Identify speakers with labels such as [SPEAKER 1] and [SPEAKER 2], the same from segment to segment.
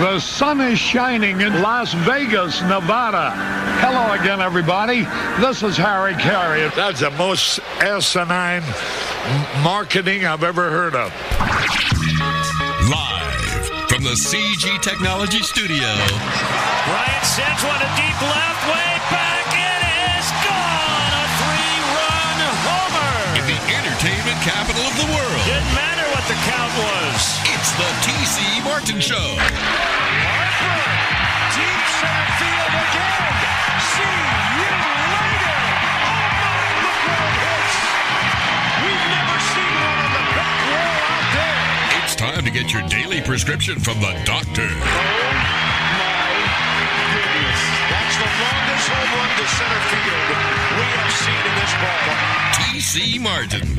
[SPEAKER 1] The sun is shining in Las Vegas, Nevada. Hello again, everybody. This is Harry Caray.
[SPEAKER 2] That's the most asinine marketing I've ever heard of.
[SPEAKER 3] Live from the CG Technology Studio.
[SPEAKER 4] Bryant sends one to deep left, way back. It is gone. A three-run homer.
[SPEAKER 3] In the entertainment capital of the world.
[SPEAKER 4] Was.
[SPEAKER 3] It's the TC Martin Show.
[SPEAKER 4] Harper, deep center field again. See you later. Oh my, look what it hits. We've never seen one on the back wall out there.
[SPEAKER 3] It's time to get your daily prescription from the doctor.
[SPEAKER 4] Oh my goodness. That's the longest home run to center field we have seen in this ballpark.
[SPEAKER 3] TC Martin.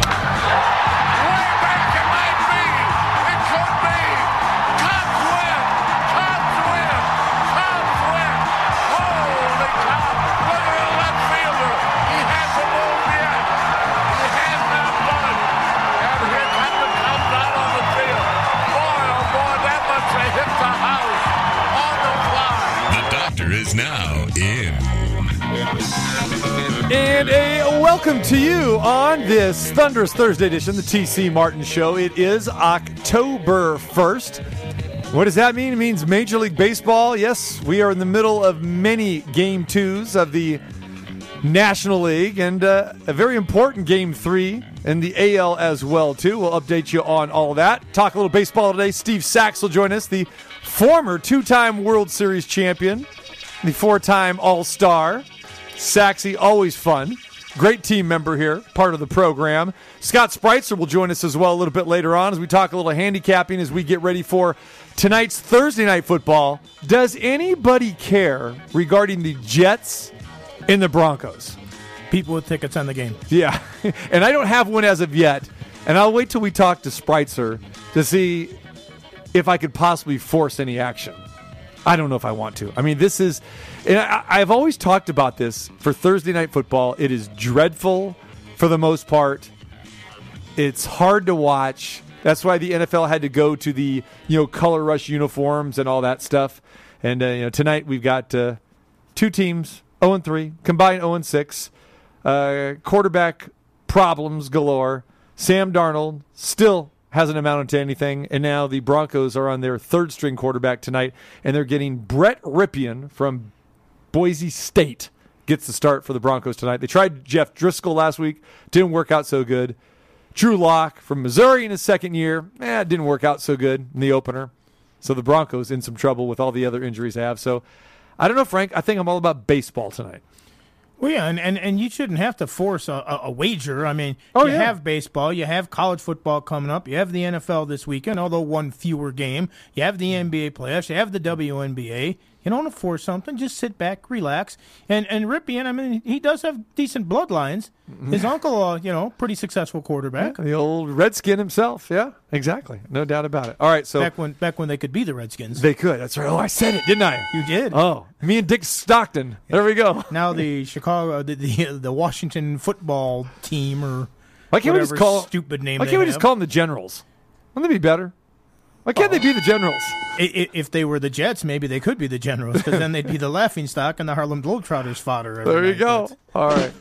[SPEAKER 3] Is now in.
[SPEAKER 5] And a welcome to you on this thunderous Thursday edition, the TC Martin Show. It is October 1st. What does that mean? It means Major League Baseball. Yes, we are in the middle of many game twos of the National League and uh, a very important game three in the AL as well, too. We'll update you on all that. Talk a little baseball today. Steve Sax will join us, the former two time World Series champion, the four time All Star. Saxy, always fun. Great team member here, part of the program. Scott Spreitzer will join us as well a little bit later on as we talk a little handicapping as we get ready for tonight's Thursday night football. Does anybody care regarding the Jets and the Broncos?
[SPEAKER 6] people with tickets on the game.
[SPEAKER 5] Yeah, and I don't have one as of yet. And I'll wait till we talk to Spritzer to see if I could possibly force any action. I don't know if I want to. I mean, this is, and I, I've always talked about this for Thursday night football. It is dreadful for the most part. It's hard to watch. That's why the NFL had to go to the you know color rush uniforms and all that stuff. And uh, you know tonight we've got uh, two teams, 0 and 3, combined 0 and 6. Uh, quarterback problems galore. Sam Darnold still hasn't amounted to anything, and now the Broncos are on their third string quarterback tonight, and they're getting Brett Rypien from Boise State gets the start for the Broncos tonight. They tried Jeff Driskel last week, didn't work out so good. Drew Lock from Missouri in his second year, eh, didn't work out so good in the opener. So the Broncos in some trouble with all the other injuries they have. So I don't know, Frank. I think I'm all about baseball tonight.
[SPEAKER 6] Well, yeah, and, and, and you shouldn't have to force a, a, a wager. I mean,
[SPEAKER 5] Oh,
[SPEAKER 6] you
[SPEAKER 5] yeah.
[SPEAKER 6] have baseball, you have college football coming up, you have the NFL this weekend, although one fewer game. You have the NBA playoffs, you have the WNBA. You don't want to force something. Just sit back, relax. And and Rypien, I mean, he does have decent bloodlines. His uncle, uh, you know, pretty successful quarterback.
[SPEAKER 5] The old Redskin himself. Yeah, exactly. No doubt about it. All right, so
[SPEAKER 6] Back when back when they could be the Redskins.
[SPEAKER 5] they could. That's right. Oh, I said it, didn't I?
[SPEAKER 6] you did.
[SPEAKER 5] Oh, me and Dick Stockton. There we go.
[SPEAKER 6] now the Chicago, the, the the Washington football team, or
[SPEAKER 5] Why can't we just
[SPEAKER 6] whatever
[SPEAKER 5] call
[SPEAKER 6] stupid name?
[SPEAKER 5] Why can't we just call them the Generals? Wouldn't that be better? Why can't they be the Generals?
[SPEAKER 6] If they were the Jets, maybe they could be the Generals, because then they'd be the laughing stock and the Harlem Globetrotters fodder.
[SPEAKER 5] There you
[SPEAKER 6] night.
[SPEAKER 5] go. All right.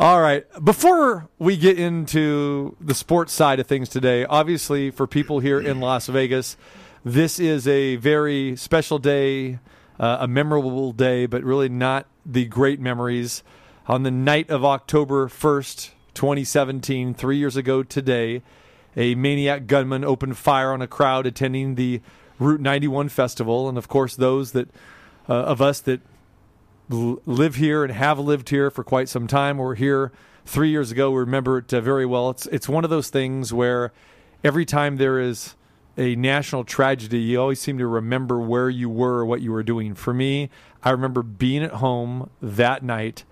[SPEAKER 5] All right. Before we get into the sports side of things today, obviously for people here in Las Vegas, this is a very special day, uh, a memorable day, but really not the great memories. On the night of October 1st, 2017, three years ago today, a maniac gunman opened fire on a crowd attending the Route 91 festival. And of course, those that uh, of us that live here and have lived here for quite some time. We're here three years ago. We remember it uh, very well. It's it's one of those things where every time there is a national tragedy, you always seem to remember where you were, what you were doing. For me, I remember being at home that night,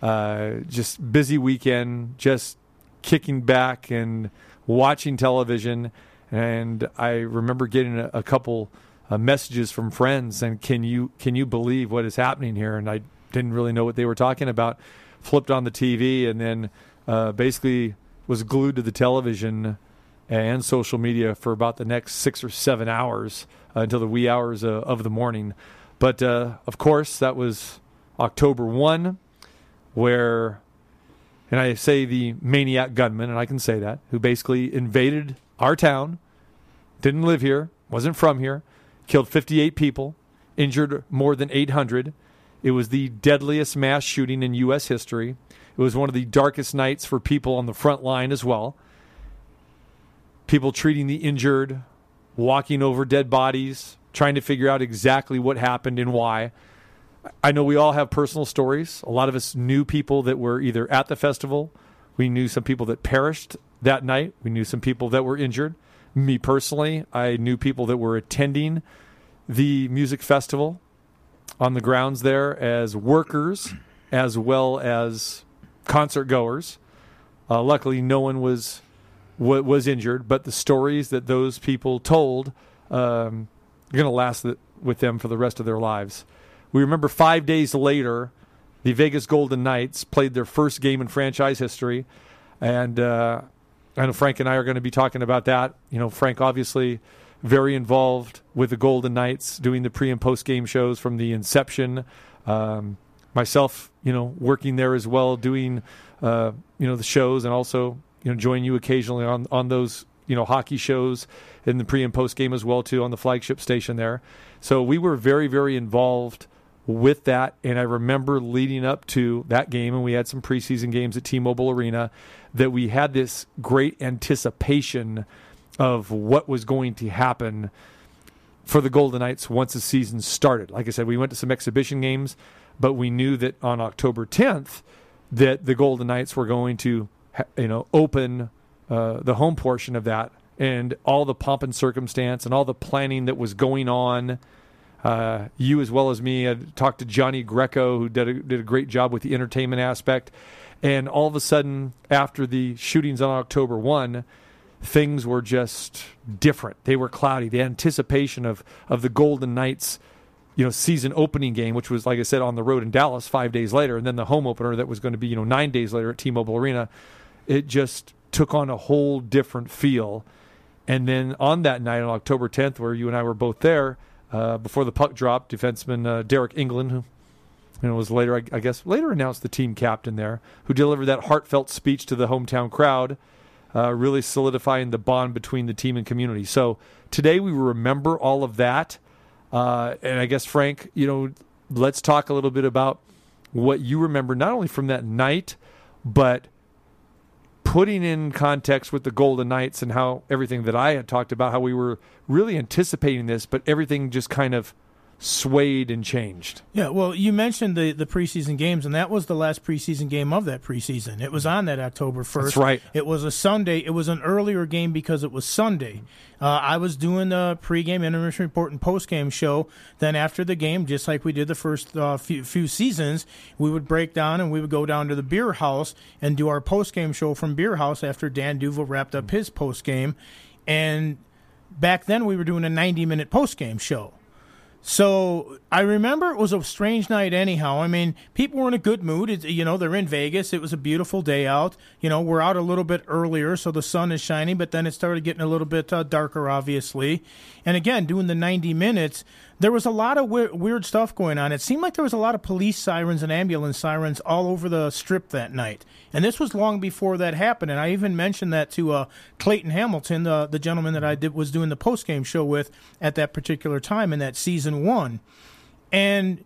[SPEAKER 5] uh, just busy weekend, just kicking back and watching television. And I remember getting a, a couple uh, messages from friends and can you can you believe what is happening here? And I didn't really know what they were talking about. Flipped on the TV and then uh, basically was glued to the television and social media for about the next six or seven hours uh, until the wee hours uh, of the morning. But uh, of course, that was October 1, where, and I say the maniac gunman, and I can say that, who basically invaded our town, didn't live here, wasn't from here, killed 58 people, injured more than 800. It was the deadliest mass shooting in U.S. history. It was one of the darkest nights for people on the front line as well. People treating the injured, walking over dead bodies, trying to figure out exactly what happened and why. I know we all have personal stories. A lot of us knew people that were either at the festival. We knew some people that perished that night. We knew some people that were injured. Me personally, I knew people that were attending the music festival on the grounds there as workers as well as concert goers. Uh, luckily, no one was wa- was injured, but the stories that those people told um, are going to last th- with them for the rest of their lives. We remember five days later, the Vegas Golden Knights played their first game in franchise history, and uh, I know Frank and I are going to be talking about that. You know, Frank obviously very involved with the Golden Knights, doing the pre and post game shows from the inception. Um, myself, you know, working there as well, doing uh, you know the shows, and also you know join you occasionally on on those you know hockey shows in the pre and post game as well too on the flagship station there. So we were very very involved with that, and I remember leading up to that game, and we had some preseason games at T-Mobile Arena, that we had this great anticipation of what was going to happen for the Golden Knights once the season started. Like I said, we went to some exhibition games, but we knew that on October 10th that the Golden Knights were going to, you know, open uh, the home portion of that, and all the pomp and circumstance and all the planning that was going on. Uh, you as well as me had talked to Johnny Greco, who did a, did a great job with the entertainment aspect. And all of a sudden, after the shootings on October 1, things were just different. They were cloudy. The anticipation of, of the Golden Knights, you know, season opening game, which was, like I said, on the road in Dallas five days later, and then the home opener that was going to be, you know, nine days later at T-Mobile Arena, it just took on a whole different feel. And then on that night, on October 10th, where you and I were both there, uh, before the puck dropped, defenseman uh, Deryk Engelland, who you know, was later, I, I guess, later announced the team captain there, who delivered that heartfelt speech to the hometown crowd, uh, really solidifying the bond between the team and community. So today we remember all of that. Uh, and I guess, Frank, you know, let's talk a little bit about what you remember, not only from that night, but putting in context with the Golden Knights and how everything that I had talked about, how we were really anticipating this, but everything just kind of swayed and changed.
[SPEAKER 6] Yeah, well, you mentioned the, the preseason games, and that was the last preseason game of that preseason. It was on that October 1st.
[SPEAKER 5] That's right.
[SPEAKER 6] It was a Sunday. It was an earlier game because it was Sunday. Uh, I was doing the pregame, intermission report, and postgame show. Then after the game, just like we did the first uh, few, few seasons, we would break down and we would go down to the beer house and do our postgame show from beer house after Dan D'Uva wrapped up his postgame. And back then, we were doing a 90 minute postgame show. So I remember it was a strange night, anyhow. I mean, people were in a good mood. You know, they're in Vegas. It was a beautiful day out. You know, we're out a little bit earlier, so the sun is shining, but then it started getting a little bit uh, darker, obviously. And again, doing the 90 minutes, there was a lot of weird, stuff going on. It seemed like there was a lot of police sirens and ambulance sirens all over the strip that night. And this was long before that happened. And I even mentioned that to uh, Clayton Hamilton, the, the gentleman that I did, was doing the post game show with at that particular time in that season one. And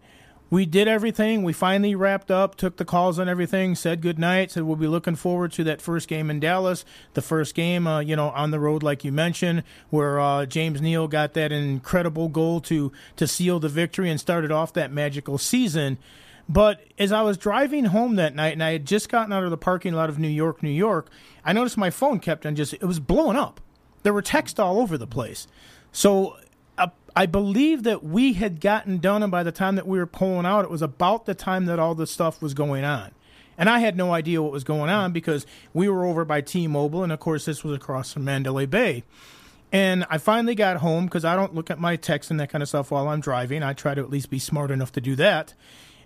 [SPEAKER 6] we did everything. We finally wrapped up, took the calls on everything, said good night, said we'll be looking forward to that first game in Dallas. The first game, uh, you know, on the road, like you mentioned, where uh, James Neal got that incredible goal to to seal the victory and started off that magical season. But as I was driving home that night, and I had just gotten out of the parking lot of New York, New York, I noticed my phone kept on just it was blowing up. There were texts all over the place. So I believe that we had gotten done, and by the time that we were pulling out, it was about the time that all this stuff was going on. And I had no idea what was going on because we were over by T-Mobile, and of course this was across from Mandalay Bay. And I finally got home because I don't look at my text and that kind of stuff while I'm driving. I try to at least be smart enough to do that.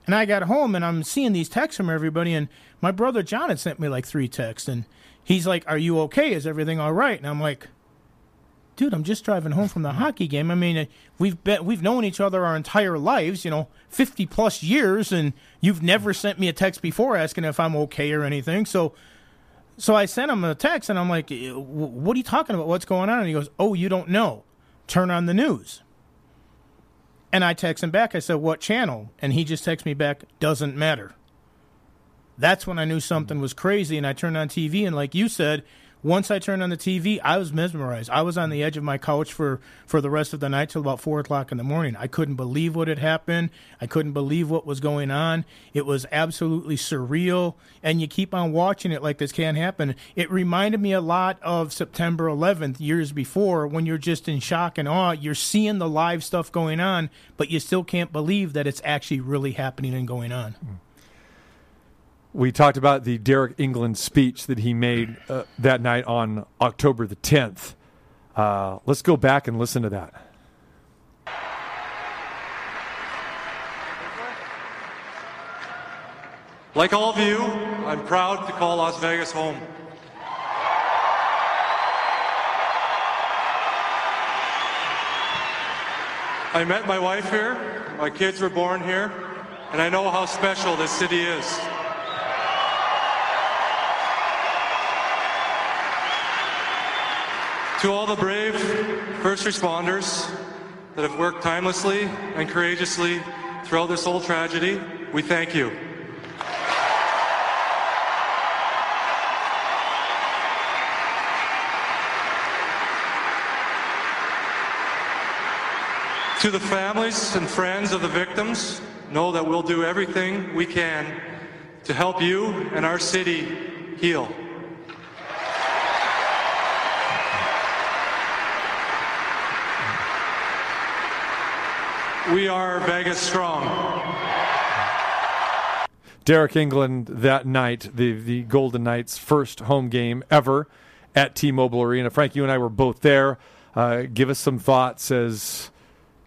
[SPEAKER 6] And I got home and I'm seeing these texts from everybody. And my brother John had sent me like three texts. And he's like, "Are you okay? Is everything all right?" And I'm like, "Dude, I'm just driving home from the hockey game. I mean, we've been we've known each other our entire lives, you know, 50 plus years, and you've never sent me a text before asking if I'm okay or anything." So, so I sent him a text, and I'm like, "Uh, "What are you talking about? What's going on?" And he goes, "Oh, you don't know? Turn on the news." And I text him back. I said, "What channel?" And he just texts me back, "Doesn't matter." That's when I knew something was crazy, and I turned on TV. And like you said, once I turned on the TV, I was mesmerized. I was on the edge of my couch for for the rest of the night till about four o'clock in the morning. I couldn't believe what had happened. I couldn't believe what was going on. It was absolutely surreal, and you keep on watching it like this can't happen. It reminded me a lot of September 11th years before, when you're just in shock and awe. You're seeing the live stuff going on, but you still can't believe that it's actually really happening and going on. Hmm.
[SPEAKER 5] We talked about the Deryk Engelland speech that he made uh, that night on October the 10th. Uh, let's go back and listen to that.
[SPEAKER 7] Like all of you, I'm proud to call Las Vegas home. I met my wife here, my kids were born here, and I know how special this city is. To all the brave first responders that have worked timelessly and courageously throughout this whole tragedy, we thank you. To the families and friends of the victims, know that we'll do everything we can to help you and our city heal. We are Vegas strong.
[SPEAKER 5] Deryk Engelland that night, the the Golden Knights' first home game ever at T-Mobile Arena. Frank, you and I were both there. Uh, give us some thoughts as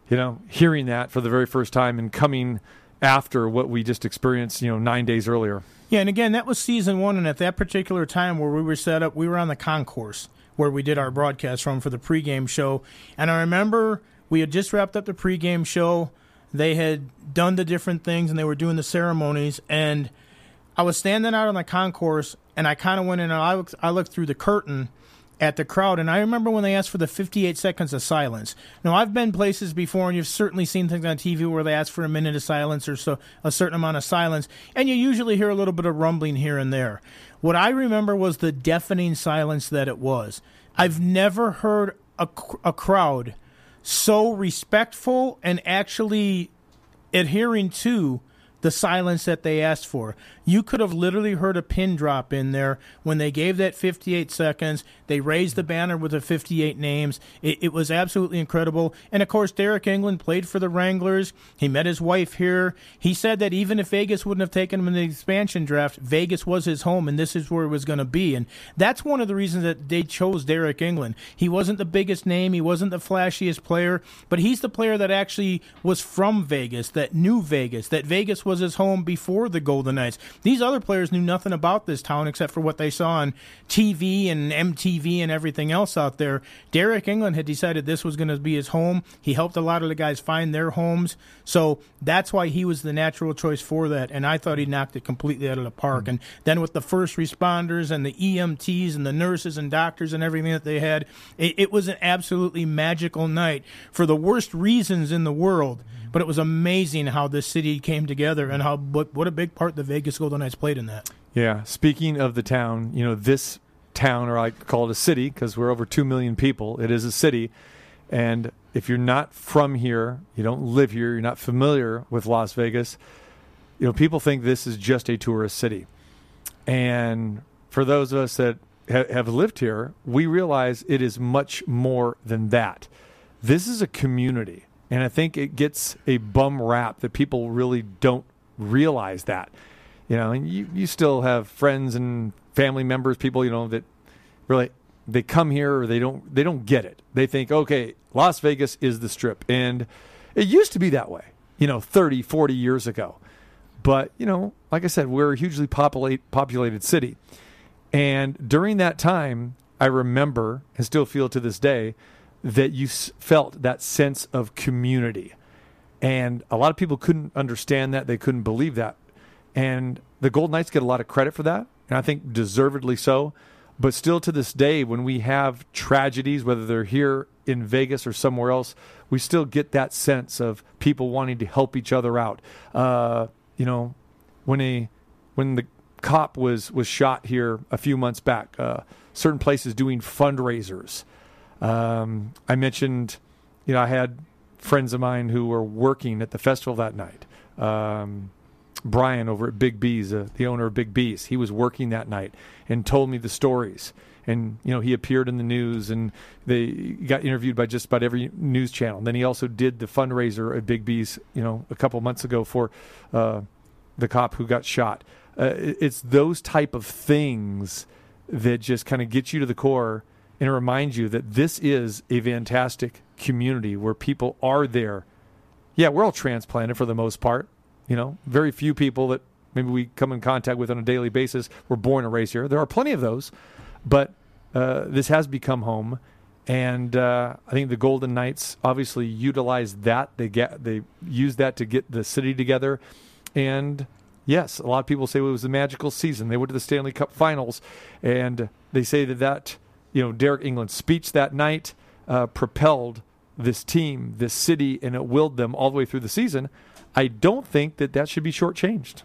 [SPEAKER 5] you know, hearing that for the very first time and coming after what we just experienced, you know, nine days earlier.
[SPEAKER 6] Yeah, and again, that was season one, and at that particular time where we were set up, we were on the concourse where we did our broadcast from for the pregame show. And I remember we had just wrapped up the pregame show. They had done the different things and they were doing the ceremonies. And I was standing out on the concourse and I kind of went in and I looked, I looked through the curtain at the crowd. And I remember when they asked for the 58 seconds of silence. Now, I've been places before, and you've certainly seen things on TV where they ask for a minute of silence or so a certain amount of silence, and you usually hear a little bit of rumbling here and there. What I remember was the deafening silence that it was. I've never heard a, a crowd so respectful and actually adhering to the silence that they asked for. You could have literally heard a pin drop in there when they gave that 58 seconds. They raised the banner with the 58 names. It, it, was absolutely incredible. And of course, Deryk Engelland played for the Wranglers. He met his wife here. He said that even if Vegas wouldn't have taken him in the expansion draft, Vegas was his home and this is where it was going to be. And that's one of the reasons that they chose Deryk Engelland. He wasn't the biggest name, he wasn't the flashiest player, but he's the player that actually was from Vegas, that knew Vegas, that Vegas was his home before the Golden Knights. These other players knew nothing about this town except for what they saw on TV and MTV and everything else out there. Deryk Engelland had decided this was going to be his home. He helped a lot of the guys find their homes. So that's why he was the natural choice for that. And I thought he knocked it completely out of the park. Mm-hmm. And then with the first responders and the EMTs and the nurses and doctors and everything that they had, it, it was an absolutely magical night for the worst reasons in the world. But it was amazing how this city came together and how what, what a big part the Vegas Golden Knights played in that.
[SPEAKER 5] Yeah. Speaking of the town, you know, this town, or I call it a city because we're over 2 million people, it is a city. And if you're not from here, you don't live here, you're not familiar with Las Vegas, you know, people think this is just a tourist city. And for those of us that ha- have lived here, we realize it is much more than that. This is a community. And I think it gets a bum rap that people really don't realize that. You know, and you, you still have friends and family members, people, you know, that really they come here or they don't they don't get it. They think, okay, Las Vegas is the strip. And it used to be that way, you know, 30, 40 years ago. But, you know, like I said, we're a hugely populate, populated city. And during that time, I remember and still feel to this day that you s- felt that sense of community. And a lot of people couldn't understand that. They couldn't believe that. And the Golden Knights get a lot of credit for that. And I think deservedly so. But still to this day, when we have tragedies, whether they're here in Vegas or somewhere else, we still get that sense of people wanting to help each other out. Uh, you know, when a when the cop was was shot here a few months back, uh, certain places doing fundraisers. Um, I mentioned, you know, I had friends of mine who were working at the festival that night. Um, Brian over at Big B's, uh, the owner of Big B's, he was working that night and told me the stories. And you know, he appeared in the news, and they got interviewed by just about every news channel. And then he also did the fundraiser at Big B's, you know, a couple months ago for uh, the cop who got shot. Uh, it's those type of things that just kind of get you to the core and remind you that this is a fantastic community where people are there. Yeah, we're all transplanted for the most part. You know, very few people that maybe we come in contact with on a daily basis were born and raised here. There are plenty of those, but uh, this has become home. And uh, I think the Golden Knights obviously utilize that. They get they use that to get the city together. And yes, a lot of people say it was a magical season. They went to the Stanley Cup Finals, and they say that that you know Deryk Engelland's speech that night uh, propelled this team, this city, and it willed them all the way through the season. I don't think that that should be shortchanged.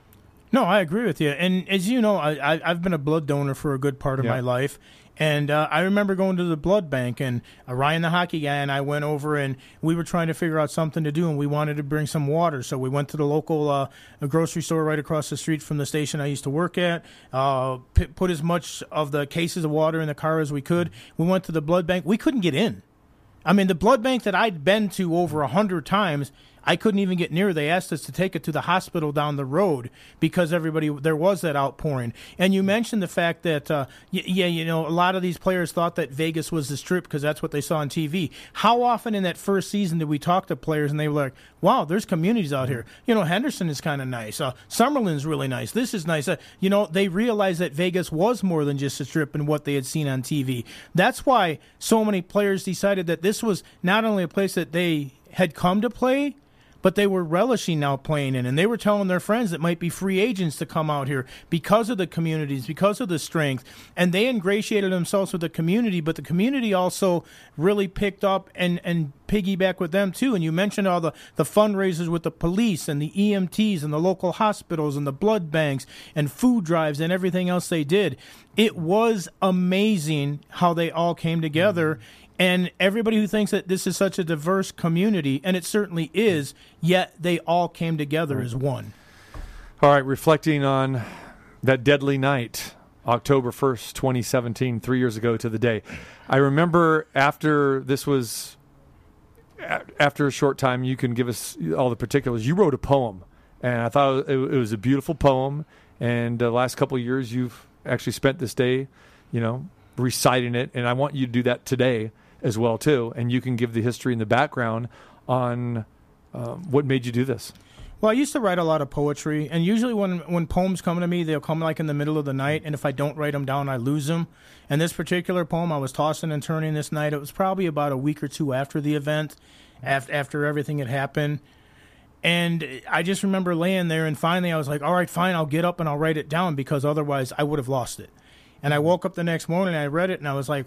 [SPEAKER 6] No, I agree with you. And as you know, I, I've been a blood donor for a good part of
[SPEAKER 5] Yeah.
[SPEAKER 6] my life. And uh, I remember going to the blood bank, and uh, Ryan, the hockey guy, and I went over, and we were trying to figure out something to do, and we wanted to bring some water. So we went to the local uh, grocery store right across the street from the station I used to work at. Uh, p- put as much of the cases of water in the car as we could. We went to the blood bank. We couldn't get in. I mean, the blood bank that I'd been to over a hundred times, I couldn't even get near. They asked us to take it to the hospital down the road because everybody there was that outpouring. And you mentioned the fact that, uh, y- yeah, you know, a lot of these players thought that Vegas was the strip because that's what they saw on TV. How often in that first season did we talk to players and they were like, "Wow, there's communities out here." You know, Henderson is kind of nice. Uh, Summerlin's really nice. This is nice. Uh, you know, they realized that Vegas was more than just a strip and what they had seen on TV. That's why so many players decided that this was not only a place that they had come to play, but they were relishing now playing in, and they were telling their friends that might be free agents to come out here because of the communities, because of the strength, and they ingratiated themselves with the community. But the community also really picked up and and piggyback with them too. And you mentioned all the the fundraisers with the police and the EMTs and the local hospitals and the blood banks and food drives and everything else they did. It was amazing how they all came together. Mm-hmm. And everybody who thinks that this is such a diverse community, and it certainly is, yet they all came together as one.
[SPEAKER 5] All right, reflecting on that deadly night, October 1st, 2017, three years ago to the day. I remember after this was, after a short time, you can give us all the particulars. You wrote a poem, and I thought it, was a beautiful poem. And the last couple of years, you've actually spent this day, you know, reciting it. And I want you to do that today as well, too. And you can give the history and the background on um, what made you do this.
[SPEAKER 6] Well, I used to write a lot of poetry, and usually when when poems come to me, they'll come like in the middle of the night, and if I don't write them down, I lose them. And this particular poem, I was tossing and turning this night. It was probably about a week or two after the event, after after everything had happened. And I just remember laying there, and finally I was like, all right, fine, I'll get up and I'll write it down because otherwise I would have lost it. And I woke up the next morning and I read it, and I was like,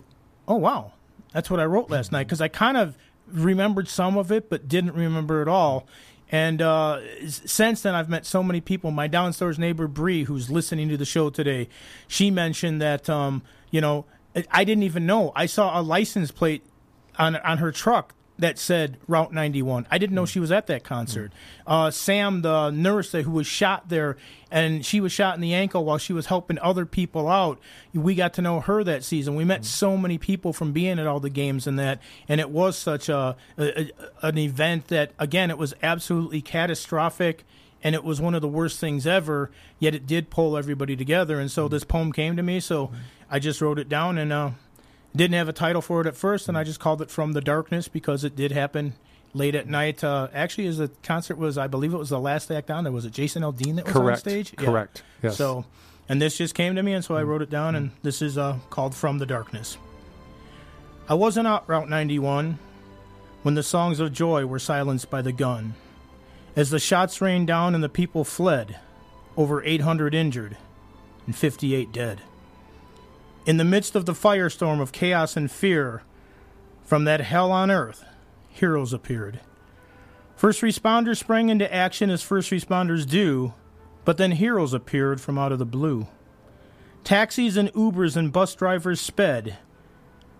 [SPEAKER 6] oh, wow, that's what I wrote last night because I kind of remembered some of it, but didn't remember it all. And uh, since then, I've met so many people. My downstairs neighbor Bree, who's listening to the show today, she mentioned that um, you know I- didn't even know. I saw a license plate on on her truck that said Route 91. I didn't know hmm. she was at that hmm. concert. Uh, Sam, the nurse that, who was shot there, and she was shot in the ankle while she was helping other people out. We got to know her that season. We met hmm. so many people from being at all the games and that, and it was such a, a, a an event that again it was absolutely catastrophic. And it was one of the worst things ever. Yet it did pull everybody together, and so this poem came to me. So I just wrote it down, and uh, didn't have a title for it at first, and I just called it "From the Darkness" because it did happen late at night. Uh, actually, as the concert was, I believe it was the last act on there. Was it Jason Aldean that was on
[SPEAKER 5] Correct.
[SPEAKER 6] stage? Yeah.
[SPEAKER 5] Correct. Yes.
[SPEAKER 6] So And this just came to me, and so I wrote it down, and this is uh, called From the Darkness. I wasn't out Route 91 when the songs of joy were silenced by the gun. As the shots rained down and the people fled, over 800 injured and 58 dead. In the midst of the firestorm of chaos and fear, from that hell on earth, heroes appeared. First responders sprang into action as first responders do, but then heroes appeared from out of the blue. Taxis and Ubers and bus drivers sped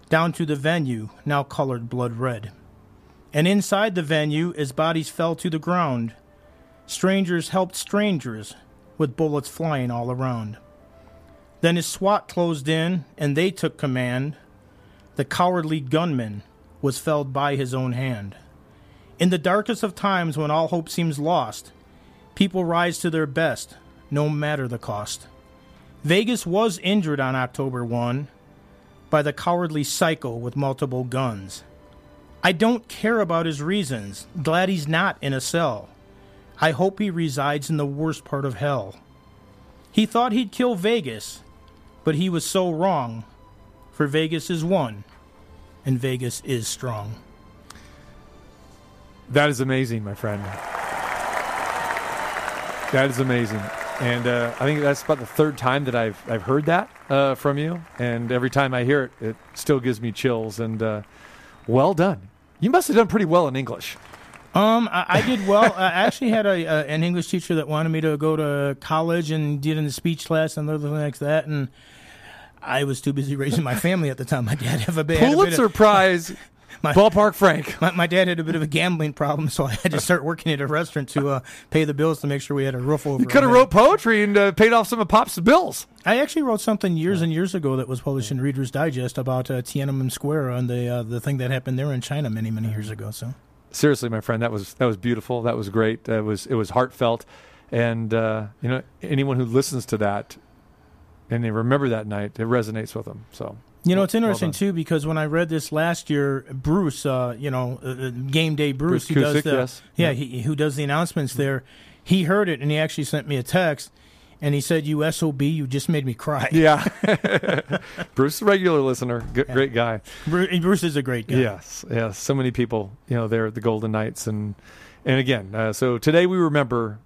[SPEAKER 6] down to the venue, now colored blood red. And inside the venue, as bodies fell to the ground, strangers helped strangers with bullets flying all around. Then his SWAT closed in and they took command, the cowardly gunman was felled by his own hand. In the darkest of times when all hope seems lost, people rise to their best, no matter the cost. Vegas was injured on October 1 by the cowardly psycho with multiple guns. I don't care about his reasons. Glad he's not in a cell. I hope he resides in the worst part of hell. He thought he'd kill Vegas, but he was so wrong. For Vegas is one, and Vegas is strong.
[SPEAKER 5] That is amazing, my friend. That is amazing, and uh, I think that's about the third time that I've I've heard that uh, from you, and every time I hear it, it still gives me chills. And uh, well done. You must have done pretty well in English.
[SPEAKER 6] Um, I, I did well. I actually had a, a an English teacher that wanted me to go to college and did in the speech class and other things like that, and I was too busy raising my family at the time. My dad have a bad
[SPEAKER 5] Pulitzer Prize,
[SPEAKER 6] My-
[SPEAKER 5] Ballpark Frank.
[SPEAKER 6] My, my dad had a bit of a gambling problem, so I had to start working at a restaurant to uh, pay the bills to make sure we had a roof over.
[SPEAKER 5] You could have wrote poetry and uh, paid off some of Pop's bills.
[SPEAKER 6] I actually wrote something years and years ago that was published in Reader's Digest about uh, Tiananmen Square and the uh, the thing that happened there in China many many years ago. So
[SPEAKER 5] seriously, my friend, that was that was beautiful. That was great. It was it was heartfelt, and uh, you know anyone who listens to that and they remember that night, it resonates with them. So
[SPEAKER 6] you know it's interesting
[SPEAKER 5] done.
[SPEAKER 6] too because when I read this last year, Bruce, uh, you know, uh, uh, Game Day Bruce,
[SPEAKER 5] Bruce
[SPEAKER 6] who does the
[SPEAKER 5] yes.
[SPEAKER 6] yeah he, who does the announcements there, he heard it and he actually sent me a text. And he said, "You sob, you just made me cry."
[SPEAKER 5] yeah, Bruce, is a regular listener, G- great guy.
[SPEAKER 6] Bruce, Bruce is a great guy.
[SPEAKER 5] Yes, yes. So many people, you know, there at the Golden Knights, and and again, uh, so today we remember,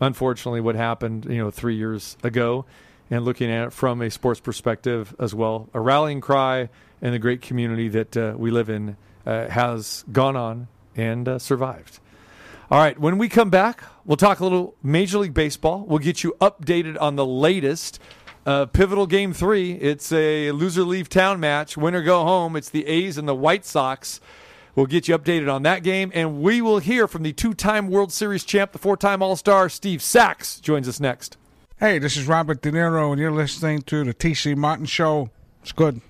[SPEAKER 5] unfortunately, what happened, you know, three years ago, and looking at it from a sports perspective as well. A rallying cry and the great community that uh, we live in uh, has gone on and uh, survived. All right, when we come back, we'll talk a little Major League Baseball. We'll get you updated on the latest uh, pivotal game three. It's a loser leave town match, winner go home. It's the A's and the White Sox. We'll get you updated on that game, and we will hear from the two time World Series champ, the four time All Star, Steve Sax, joins us next.
[SPEAKER 8] Hey, this is Robert De Niro, and you're listening to the TC Martin Show. It's good.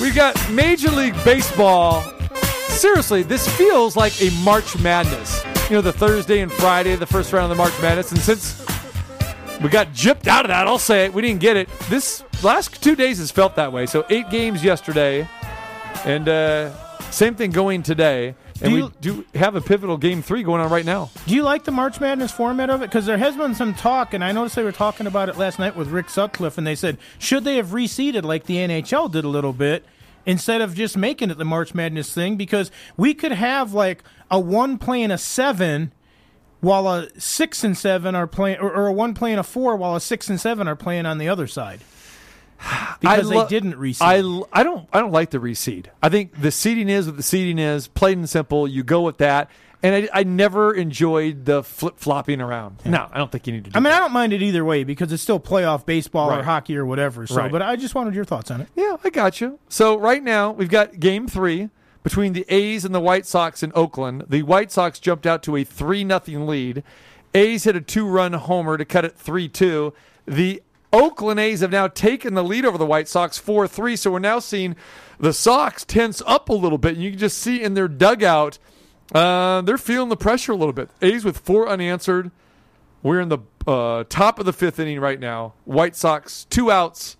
[SPEAKER 5] We've got Major League Baseball. Seriously, this feels like a March Madness. You know, the Thursday and Friday, the first round of the March Madness. And since we got gypped out of that, I'll say it, we didn't get it. This last two days has felt that way. So eight games yesterday, and uh, same thing going today. And
[SPEAKER 6] Do
[SPEAKER 5] we do have a pivotal game three going on right now.
[SPEAKER 6] Do you like the March Madness format of it? Because there has been some talk, and I noticed they were talking about it last night with Rick Sutcliffe, and they said, should they have reseeded like the NHL did a little bit instead of just making it the March Madness thing? Because we could have like a one playing a seven while a six and seven are playing, or, or a one playing a four while a six and seven are playing on the other side. Because
[SPEAKER 5] I lo-
[SPEAKER 6] they didn't reseed.
[SPEAKER 5] I, I don't I don't like the reseed. I think the seeding is what the seeding is, plain and simple. You go with that. And I, I never enjoyed the flip flopping around. No, I don't think you need to do
[SPEAKER 6] I mean, I don't mind it either way because it's still playoff baseball or hockey or whatever. So,
[SPEAKER 5] Right.
[SPEAKER 6] but I just wanted your thoughts on it.
[SPEAKER 5] Yeah, I got you. So right now we've got game three between the A's and the White Sox in Oakland. The White Sox jumped out to a three nothing lead. A's hit a two run homer to cut it three two. The Oakland A's have now taken the lead over the White Sox four three. So we're now seeing the Sox tense up a little bit. And you can just see in their dugout, uh, they're feeling the pressure a little bit. A's with four unanswered. We're in the uh, top of the fifth inning right now. White Sox two outs,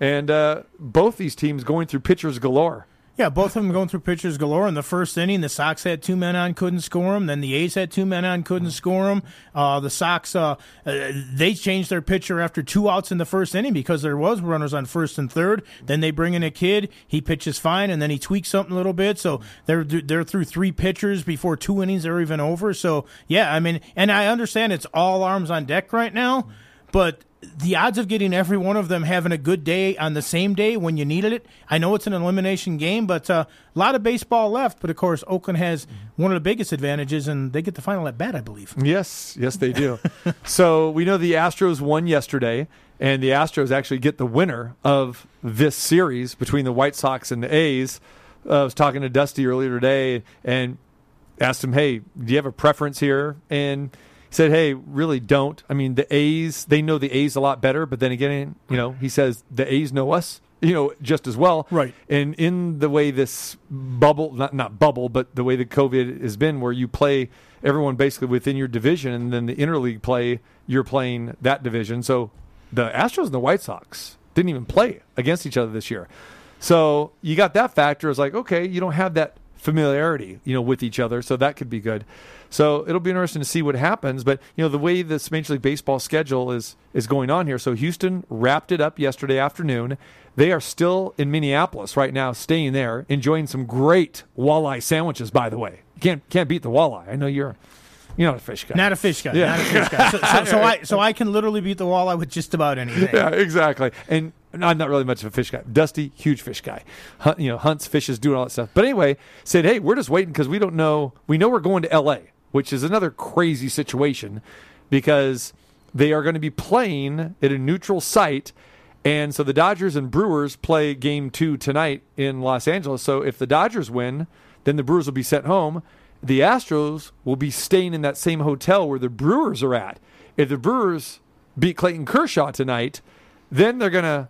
[SPEAKER 5] and uh, both these teams going through pitchers galore.
[SPEAKER 6] Yeah, both of them going through pitchers galore. In the first inning, the Sox had two men on, couldn't score them. Then the A's had two men on, couldn't score them. Uh, the Sox, uh, uh, they changed their pitcher after two outs in the first inning because there was runners on first and third. Then they bring in a kid. He pitches fine, and then he tweaks something a little bit. So they're they're through three pitchers before two innings are even over. So yeah, I mean, and I understand it's all arms on deck right now, but the odds of getting every one of them having a good day on the same day when you needed it. I know it's an elimination game, but uh, a lot of baseball left. But of course, Oakland has one of the biggest advantages, and they get the final at bat, I believe.
[SPEAKER 5] Yes, yes, they do. so we know the Astros won yesterday, and the Astros actually get the winner of this series between the White Sox and the A's. Uh, I was talking to Dusty earlier today and asked him, "Hey, do you have a preference here?" And said, "Hey, really don't. I mean, the A's they know the A's a lot better, but then again, you know, he says the A's know us." You know, just as well,
[SPEAKER 6] Right.
[SPEAKER 5] And in the way this bubble, not not bubble, but the way the COVID has been, where you play everyone basically within your division, and then the interleague play, you're playing that division. So the Astros and the White Sox didn't even play against each other this year. So you got that factor. It's like, okay, you don't have that familiarity, you know, with each other, so that could be good. So it'll be interesting to see what happens. But you know, the way this Major League Baseball schedule is is going on here. So Houston wrapped it up yesterday afternoon. They are still in Minneapolis right now, staying there, enjoying some great walleye sandwiches. By the way, can't can't beat the walleye. I know you're you're not a fish guy.
[SPEAKER 6] Not a fish guy.
[SPEAKER 5] Yeah.
[SPEAKER 6] Not a fish guy. So, so, so I so I can literally beat the walleye with just about anything.
[SPEAKER 5] Yeah, exactly. And I'm not really much of a fish guy. Dusty, huge fish guy. Hunt, you know, hunts, fishes, doing all that stuff. But anyway, said, hey, we're just waiting because we don't know. We know we're going to L.A., which is another crazy situation because they are going to be playing at a neutral site. And so the Dodgers and Brewers play game two tonight in Los Angeles. So if the Dodgers win, then the Brewers will be sent home. The Astros will be staying in that same hotel where the Brewers are at. If the Brewers beat Clayton Kershaw tonight, then they're going to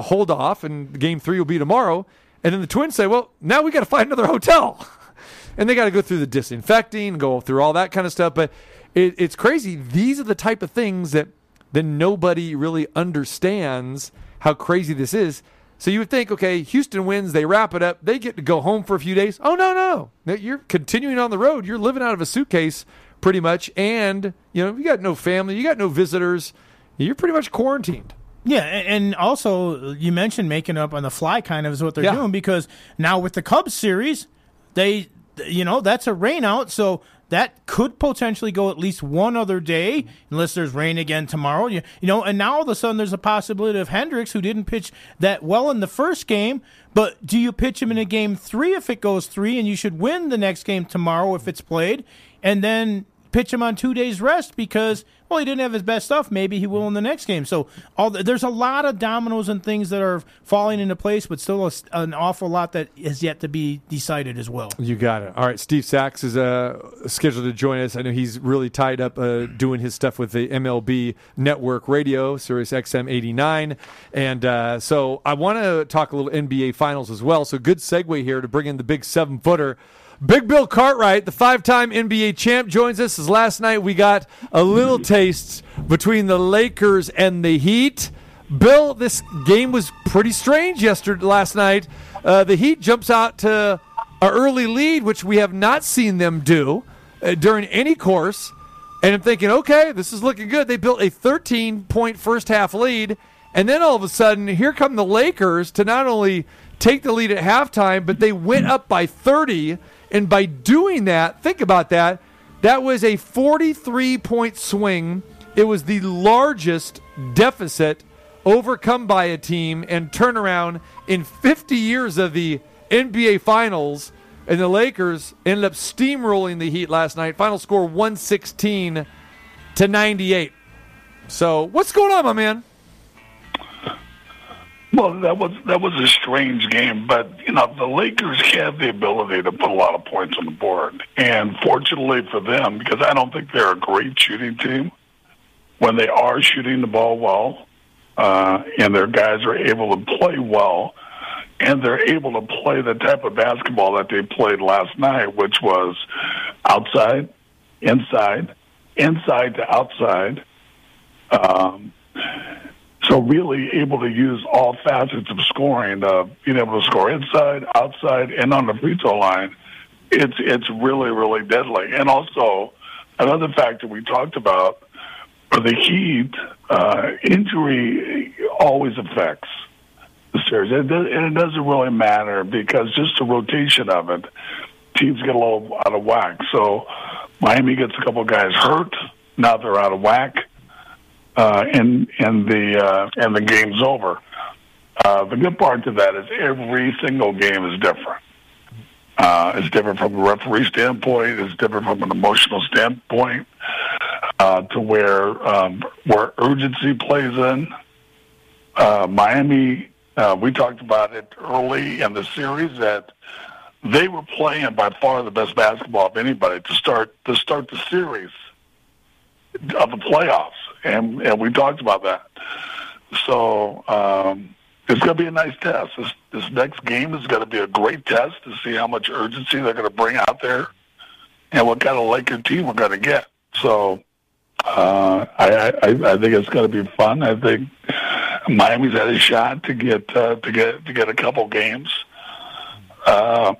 [SPEAKER 5] hold off, and game three will be tomorrow. And then the Twins say, well, now we got to find another hotel. and they got to go through the disinfecting, go through all that kind of stuff. But it, it's crazy. These are the type of things that then nobody really understands how crazy this is. So you would think, okay, Houston wins, they wrap it up, they get to go home for a few days. Oh no, no, no! You're continuing on the road. You're living out of a suitcase pretty much, and you know you got no family, you got no visitors. You're pretty much quarantined.
[SPEAKER 6] Yeah, and also you mentioned making up on the fly, kind of is what they're
[SPEAKER 5] Yeah.
[SPEAKER 6] doing because now with the Cubs series, they, you know, that's a rainout, so that could potentially go at least one other day unless there's rain again tomorrow. You, you know, and now all of a sudden there's a possibility of Hendricks who didn't pitch that well in the first game, but do you pitch him in a game three if it goes three, and you should win the next game tomorrow if it's played, and then pitch him on two days rest because well he didn't have his best stuff maybe he will in the next game so all the, there's a lot of dominoes and things that are falling into place but still a, an awful lot that is yet to be decided as well
[SPEAKER 5] You got it. All right, Steve Sax is uh, scheduled to join us. I know he's really tied up uh, doing his stuff with the MLB Network Radio, Sirius XM 89. And uh, so I want to talk a little NBA Finals as well. So good segue here to bring in the big seven footer. Big Bill Cartwright, the five time NBA champ, joins us. As last night we got a little taste between the Lakers and the Heat. Bill, this game was pretty strange yesterday, last night. Uh, the Heat jumps out to an early lead, which we have not seen them do uh, during any course. And I'm thinking, okay, this is looking good. They built a 13 point first half lead. And then all of a sudden, here come the Lakers to not only take the lead at halftime, but they went up by 30. And by doing that, think about that, that was a 43 point swing. It was the largest deficit overcome by a team and turnaround in 50 years of the NBA Finals. And the Lakers ended up steamrolling the Heat last night. Final score 116 to 98. So, what's going on, my man?
[SPEAKER 9] Well, that was that was a strange game, but you know the Lakers have the ability to put a lot of points on the board, and fortunately for them, because I don't think they're a great shooting team, when they are shooting the ball well, uh, and their guys are able to play well, and they're able to play the type of basketball that they played last night, which was outside, inside, inside to outside. Um, so really able to use all facets of scoring, uh, being able to score inside, outside, and on the free throw line. It's it's really really deadly. And also another factor we talked about for the Heat, uh, injury always affects the series, and it doesn't really matter because just the rotation of it, teams get a little out of whack. So Miami gets a couple guys hurt. Now they're out of whack, uh, and and the uh, and the game's over. Uh, the good part to that is every single game is different. Uh, it's different from a referee standpoint. It's different from an emotional standpoint. Uh, to where um, where urgency plays in. Uh, Miami, uh, we talked about it early in the series that they were playing by far the best basketball of anybody to start to start the series of the playoffs, and and we talked about that. So um, it's going to be a nice test. This this next game is going to be a great test to see how much urgency they're going to bring out there, and what kind of Laker team we're going to get. So uh, I, I I think it's going to be fun. I think Miami's had a shot to get uh, to get to get a couple games. Uh,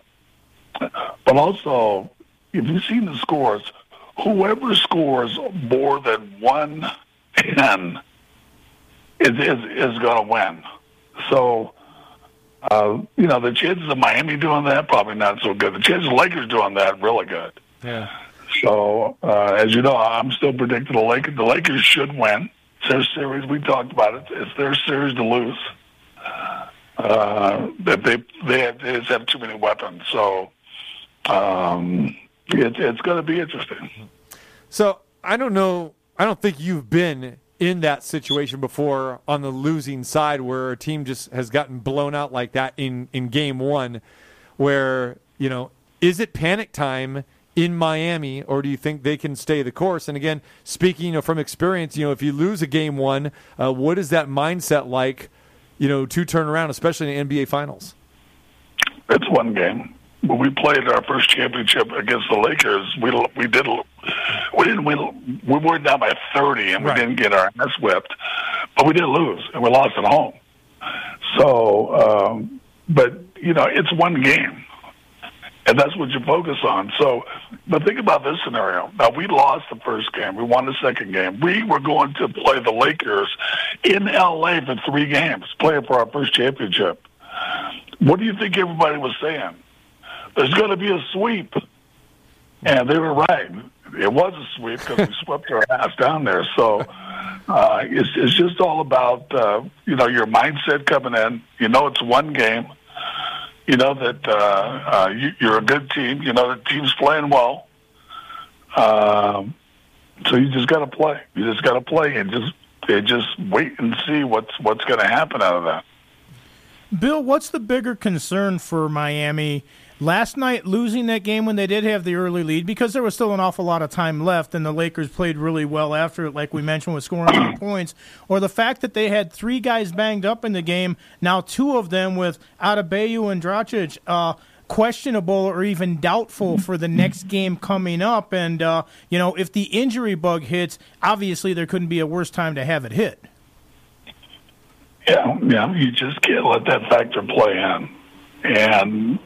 [SPEAKER 9] but also, if you've seen the scores, whoever scores more than one ten is is, is going to win. So, uh, you know, the chances of Miami doing that probably not so good. The chances of Lakers doing that really good.
[SPEAKER 5] Yeah.
[SPEAKER 9] So, uh, as you know, I'm still predicting the Lakers. The Lakers should win. It's their series. We talked about it. It's their series to lose. Uh, that they they, have, they just have too many weapons. So, um, it, it's going to be interesting.
[SPEAKER 5] So I don't know. I don't think you've been in that situation before on the losing side where a team just has gotten blown out like that in, in game one where, you know, is it panic time in Miami or do you think they can stay the course? And again, speaking you know, from experience, you know, if you lose a game one, uh, what is that mindset like, you know, to turn around, especially in NBA finals?
[SPEAKER 9] It's one game. When we played our first championship against the Lakers, we we did we didn't win. We were down by thirty, and we
[SPEAKER 5] Right.
[SPEAKER 9] didn't get our ass whipped, but we did lose, and we lost at home. So, um, but you know, it's one game, and that's what you focus on. So, but think about this scenario. Now, we lost the first game. We won the second game. We were going to play the Lakers in L.A. for three games, playing for our first championship. What do you think everybody was saying? There's going to be a sweep. And they were right. It was a sweep because we swept our ass down there. So uh, it's, it's just all about, uh, you know, your mindset coming in. You know it's one game. You know that uh, uh, you, you're a good team. You know the team's playing well. Um, so you just got to play. You just got to play and just and just wait and see what's what's going to happen out of that.
[SPEAKER 6] Bill, what's the bigger concern for Miami? Last night, losing that game when they did have the early lead because there was still an awful lot of time left, and the Lakers played really well after it, like we mentioned, with scoring points, or the fact that they had three guys banged up in the game, now two of them with Adebayo and Dragic, uh, questionable or even doubtful for the next game coming up. And, uh, you know, if the injury bug hits, obviously there couldn't be a worse time to have it hit.
[SPEAKER 9] Yeah, yeah. You just can't let that factor play in, and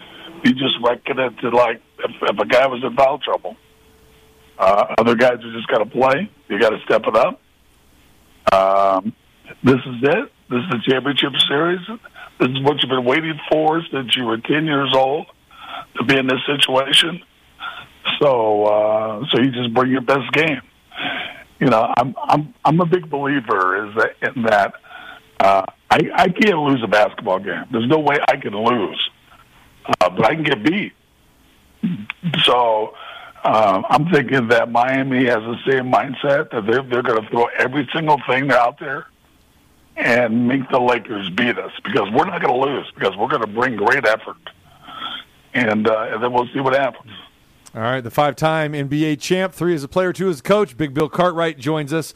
[SPEAKER 9] you just reckon it to like if, if a guy was in foul trouble, uh, other guys are just got to play. You got to step it up. Um, this is it. This is the championship series. This is what you've been waiting for since you were ten years old to be in this situation. So, uh, so you just bring your best game. You know, I'm I'm I'm a big believer is that in that uh, I I can't lose a basketball game. There's no way I can lose, uh, but I can get beat. So um, I'm thinking that Miami has the same mindset that they're they're going to throw every single thing out there and make the Lakers beat us because we're not going to lose because we're going to bring great effort, and uh, and then we'll see what happens.
[SPEAKER 5] All right, the five-time NBA champ, three as a player, two as a coach. Big Bill Cartwright joins us.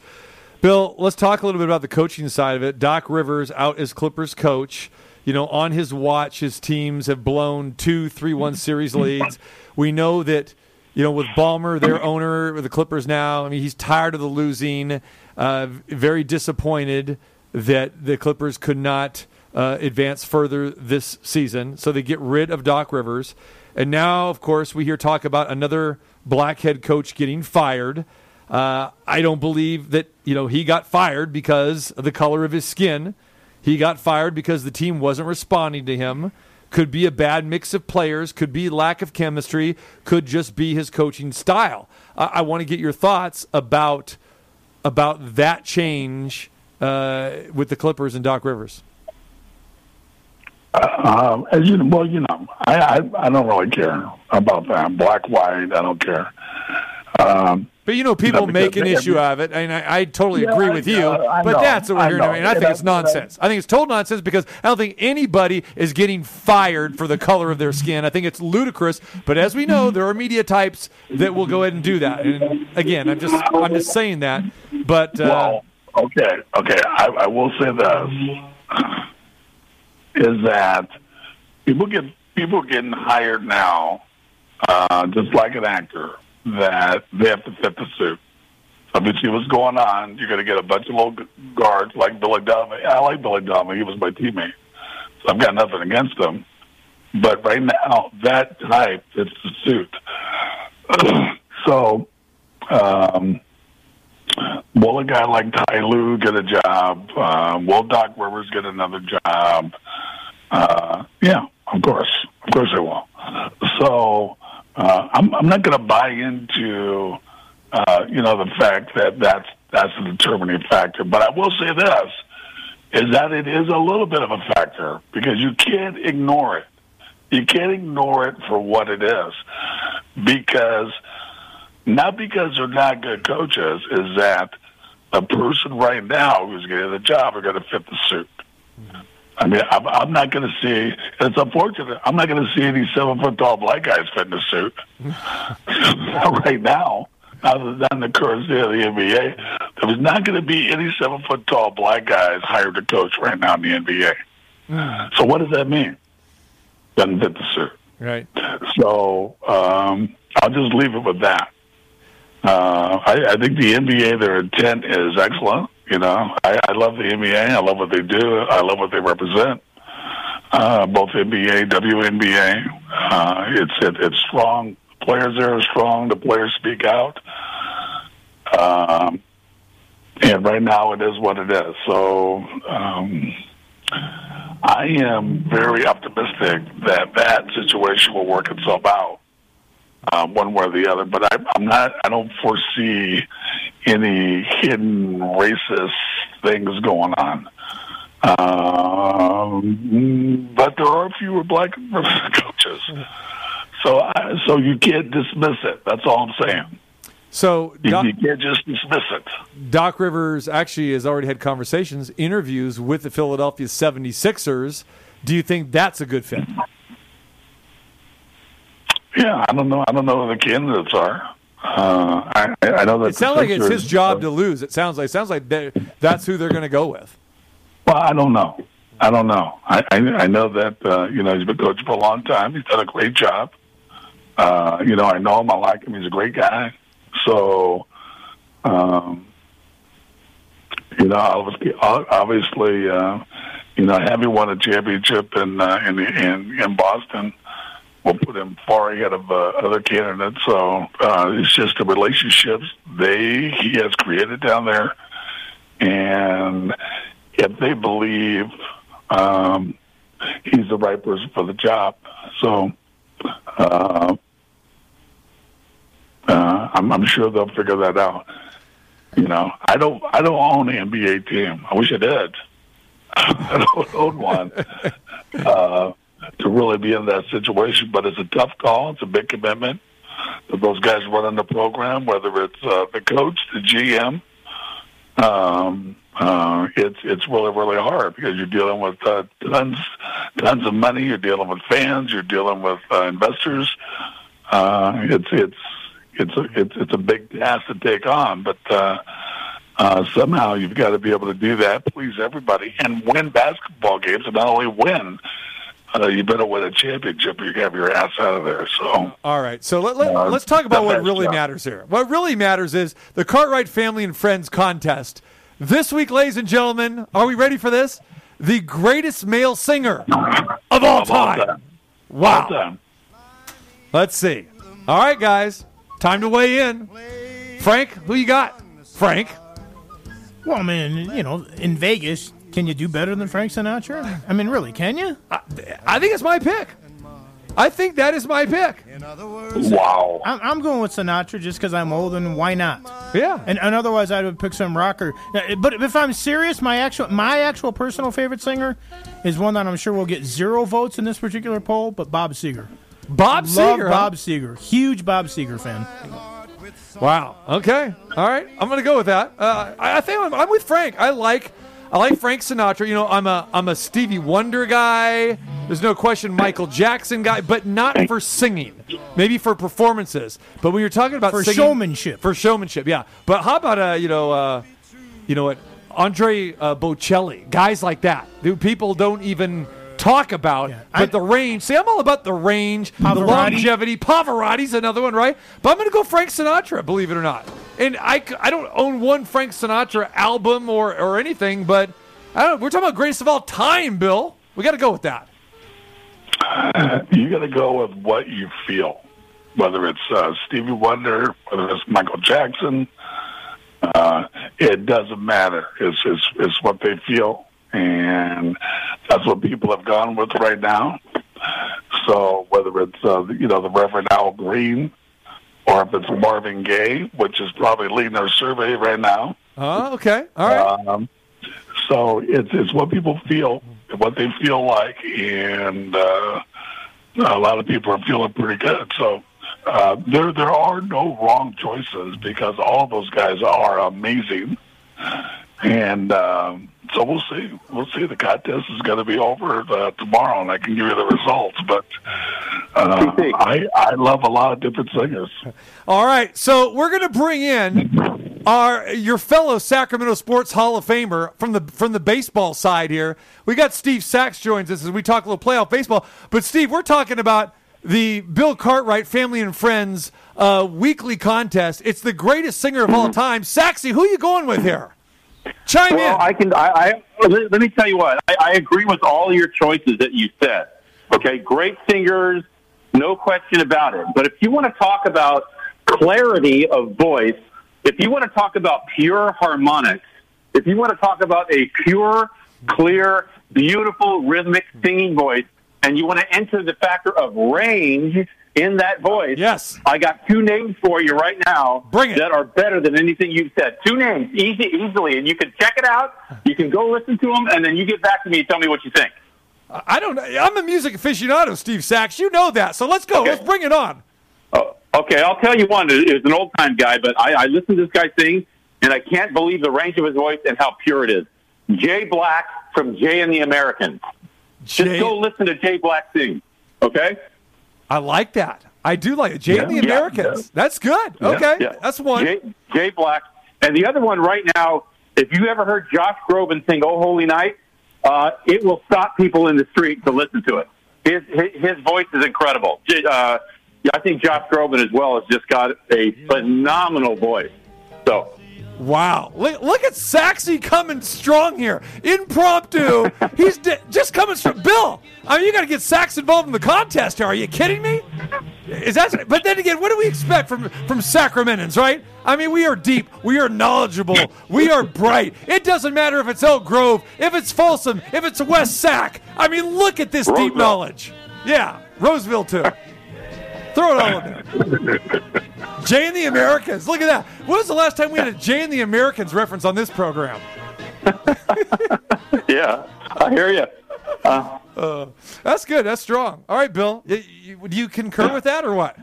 [SPEAKER 5] Bill, let's talk a little bit about the coaching side of it. Doc Rivers out as Clippers coach. You know, on his watch, his teams have blown two, three-one series leads. We know that, you know, with Ballmer, their owner, with the Clippers now. I mean, he's tired of the losing, uh, very disappointed. that the Clippers could not uh, advance further this season, so they get rid of Doc Rivers. And now, of course, we hear talk about another black head coach getting fired. Uh, I don't believe that you know he got fired because of the color of his skin. He got fired because the team wasn't responding to him. Could be a bad mix of players. Could be lack of chemistry. Could just be his coaching style. I, I want to get your thoughts about about that change uh, with the Clippers and Doc Rivers.
[SPEAKER 9] Um, you well, you know, I, I I don't really care about that. Black, white, I don't care. Um,
[SPEAKER 5] But you know, people
[SPEAKER 9] No,
[SPEAKER 5] make an
[SPEAKER 9] they-
[SPEAKER 5] issue out of it, and I, I totally
[SPEAKER 9] Yeah,
[SPEAKER 5] agree with you.
[SPEAKER 9] I
[SPEAKER 5] but
[SPEAKER 9] know,
[SPEAKER 5] that's what we're hearing, and I think it's nonsense. I think it's total nonsense because I don't think anybody is getting fired for the color of their skin. I think it's ludicrous. But as we know, there are media types that will go ahead and do that. And again, I'm just I'm just saying that. But uh,
[SPEAKER 9] well, okay, okay. I, I will say this: is that people get people getting hired now, uh, just like an actor, that they have to fit the suit. If you see what's going on, you're going to get a bunch of little guards like Billy Dummy. I like Billy Dummy; he was my teammate, so I've got nothing against him. But right now, that type fits the suit. so. Um, Will a guy like Ty Lue get a job? Uh, will Doc Rivers get another job? Uh, yeah, of course, of course they will. So uh, I'm, I'm not going to buy into uh, you know the fact that that's that's the determining factor. But I will say this: is that it is a little bit of a factor because you can't ignore it. You can't ignore it for what it is because not because they're not good coaches, is that a person right now who's getting the job are going to fit the suit. I mean, I'm, I'm not going to see. It's unfortunate. I'm not going to see any seven foot tall black guys fit in the suit right now. Other than the current state of the NBA, there's not going to be any seven foot tall black guys hired to coach right now in the NBA. So what does that mean? Doesn't fit the suit.
[SPEAKER 5] right.
[SPEAKER 9] So um, I'll just leave it with that. Uh, I, I think the NBA, their intent is excellent. You know, I, I love the NBA. I love what they do. I love what they represent. Uh, both NBA, WNBA. Uh, it's it, it's strong. Players there are strong. The players speak out. Um, and right now, it is what it is. So. Um, I am very optimistic that that situation will work itself out, um, one way or the other. But I, I'm not. I don't foresee any hidden racist things going on. Um, but there are fewer black coaches, so I, so you can't dismiss it. That's all I'm saying.
[SPEAKER 5] So Doc,
[SPEAKER 9] you can't just dismiss it.
[SPEAKER 5] Doc Rivers actually has already had conversations, interviews with the Philadelphia 76ers. Do you think that's a good fit?
[SPEAKER 9] Yeah, I don't know. I don't know who the candidates are. Uh, I, I know that
[SPEAKER 5] It sounds like it's his job to lose. It sounds like it sounds like that's who they're going to go with.
[SPEAKER 9] Well, I don't know. I don't know. I I, I know that uh, you know he's been coaching for a long time. He's done a great job. Uh, you know, I know him. I like him. He's a great guy. So, um, you know, obviously, obviously, uh, you know, having won a championship in uh, in in in Boston will put him far ahead of uh, other candidates. So uh, it's just the relationships they he has created down there, and if they believe um, he's the right person for the job. So uh, uh, I'm, I'm sure they'll figure that out. You know, I don't I don't own an NBA team. I wish I did. I don't own one uh, to really be in that situation. But it's a tough call. It's a big commitment. To those guys running the program, whether it's uh, the coach, the GM, um, uh, it's it's really really hard because you're dealing with uh, tons tons of money. You're dealing with fans. You're dealing with uh, investors. Uh, it's it's it's a it's it's a big task to take on, but uh, uh, somehow you've got to be able to do that, please everybody, and win basketball games, and not only win. Uh, you better win a championship or you have your ass out of there. So,
[SPEAKER 5] All right, so let, let,
[SPEAKER 9] Uh,
[SPEAKER 5] us talk about what really
[SPEAKER 9] job.
[SPEAKER 5] matters here. What really matters is the Cartwright Family and Friends contest This week, ladies and gentlemen, are we ready for this? The greatest male singer of all time. Wow.
[SPEAKER 9] Done.
[SPEAKER 5] Let's see. All right, guys, time to weigh in. Frank, who you got? Frank.
[SPEAKER 6] Well, I mean, you know, in Vegas, can you do better than Frank Sinatra? I mean, really, can you?
[SPEAKER 5] I think it's my pick. I think that is my pick.
[SPEAKER 9] Wow.
[SPEAKER 6] I'm, I'm going with Sinatra just because I'm old, and why not?
[SPEAKER 5] Yeah.
[SPEAKER 6] And, and otherwise, I would pick some rocker. Uh, But if I'm serious, my actual my actual personal favorite singer is one that I'm sure will get zero votes in this particular poll, but Bob Seger.
[SPEAKER 5] Bob
[SPEAKER 6] Love
[SPEAKER 5] Seger. huh?
[SPEAKER 6] Bob Seger. Huge Bob Seger fan.
[SPEAKER 5] Wow. Okay. All right. I'm going to go with that. Uh, I, I think I'm, I'm with Frank. I like I like Frank Sinatra. You know, I'm a I'm a Stevie Wonder guy. There's no question, Michael Jackson guy, but not for singing. Maybe for performances. But when you're talking about
[SPEAKER 6] For
[SPEAKER 5] singing-
[SPEAKER 6] showmanship.
[SPEAKER 5] for showmanship, yeah. But how about uh, you know, uh, you know what, Andre uh, Bocelli, guys like that, who people don't even talk about.
[SPEAKER 6] Yeah.
[SPEAKER 5] But
[SPEAKER 6] I-
[SPEAKER 5] the range. See, I'm all about the range, the longevity. Pavarotti's another one, right? But I'm going to go Frank Sinatra, believe it or not. And I, I don't own one Frank Sinatra album or, or anything, but I don't. We're talking about greatest of all time, Bill. We got to go with that.
[SPEAKER 9] You got to go with what you feel, whether it's uh, Stevie Wonder, whether it's Michael Jackson. Uh, it doesn't matter. It's, it's it's what they feel, and that's what people have gone with right now. So whether it's uh, you know the Reverend Al Green, or if it's Marvin Gaye, which is probably leading our survey right now.
[SPEAKER 5] Uh, okay. All right.
[SPEAKER 9] Um, so it's it's what people feel, what they feel like, and uh, a lot of people are feeling pretty good. So uh, there there are no wrong choices because all those guys are amazing, and um, so we'll see. We'll see. The contest is going to be over uh, tomorrow, and I can give you the results. But uh, I I love a lot of different singers.
[SPEAKER 5] All right, so we're going to bring in our your fellow Sacramento Sports Hall of Famer from the from the baseball side here. We got Steve Sax joins us as we talk a little playoff baseball. But Steve, we're talking about the Bill Cartwright Family and Friends uh, weekly contest. It's the greatest singer of all time. Saxy, who are you going with here? Chime
[SPEAKER 10] Well,
[SPEAKER 5] in.
[SPEAKER 10] I can. I, I let, me tell you what. I, I agree with all your choices that you said. Okay, great singers, no question about it. But if you want to talk about clarity of voice, if you want to talk about pure harmonics, if you want to talk about a pure, clear, beautiful rhythmic singing voice, and you want to enter the factor of range in that voice,
[SPEAKER 5] Yes.
[SPEAKER 10] I got two names for you right now
[SPEAKER 5] Bring it.
[SPEAKER 10] that are better than anything you've said. Two names, easy, easily, and you can check it out. You can go listen to them, and then you get back to me and tell me what you think.
[SPEAKER 5] I don't. know. I'm a music aficionado, Steve Sax. You know that. So let's go.
[SPEAKER 10] Okay.
[SPEAKER 5] Let's bring it on.
[SPEAKER 10] Oh, okay, I'll tell you one. It was an old time guy, but I, I listened to this guy sing, and I can't believe the range of his voice and how pure it is. Jay Black from Jay and the Americans. Just go listen to Jay Black sing. Okay.
[SPEAKER 5] I like that. I do like it. Jay and the Americans.
[SPEAKER 10] yeah.
[SPEAKER 5] That's good. Okay,
[SPEAKER 10] Yeah.
[SPEAKER 5] that's one.
[SPEAKER 10] Jay, Jay Black. And the other one right now, if you ever heard Josh Groban sing "Oh Holy Night," uh, it will stop people in the street to listen to it. His his, his voice is incredible. Uh, I think Josh Groban as well has just got a phenomenal voice. So
[SPEAKER 5] Wow. Look, look at Saxy coming strong here. Impromptu. He's di- just coming strong. Bill, I mean, you got to get Sax involved in the contest here. Are you kidding me? Is that? But then again, what do we expect from from Sacramentans, right? I mean, we are deep, we are knowledgeable, we are bright. It doesn't matter if it's Elk Grove, if it's Folsom, if it's West Sac. I mean, look at this deep knowledge. Yeah, Roseville too. Throw it all in there. Jay and the Americans. Look at that. When was the last time we had a Jay and the Americans reference on this program?
[SPEAKER 10] yeah, I hear you. Uh,
[SPEAKER 5] That's good. That's strong. All right, Bill. y- y- Do you concur with that or what?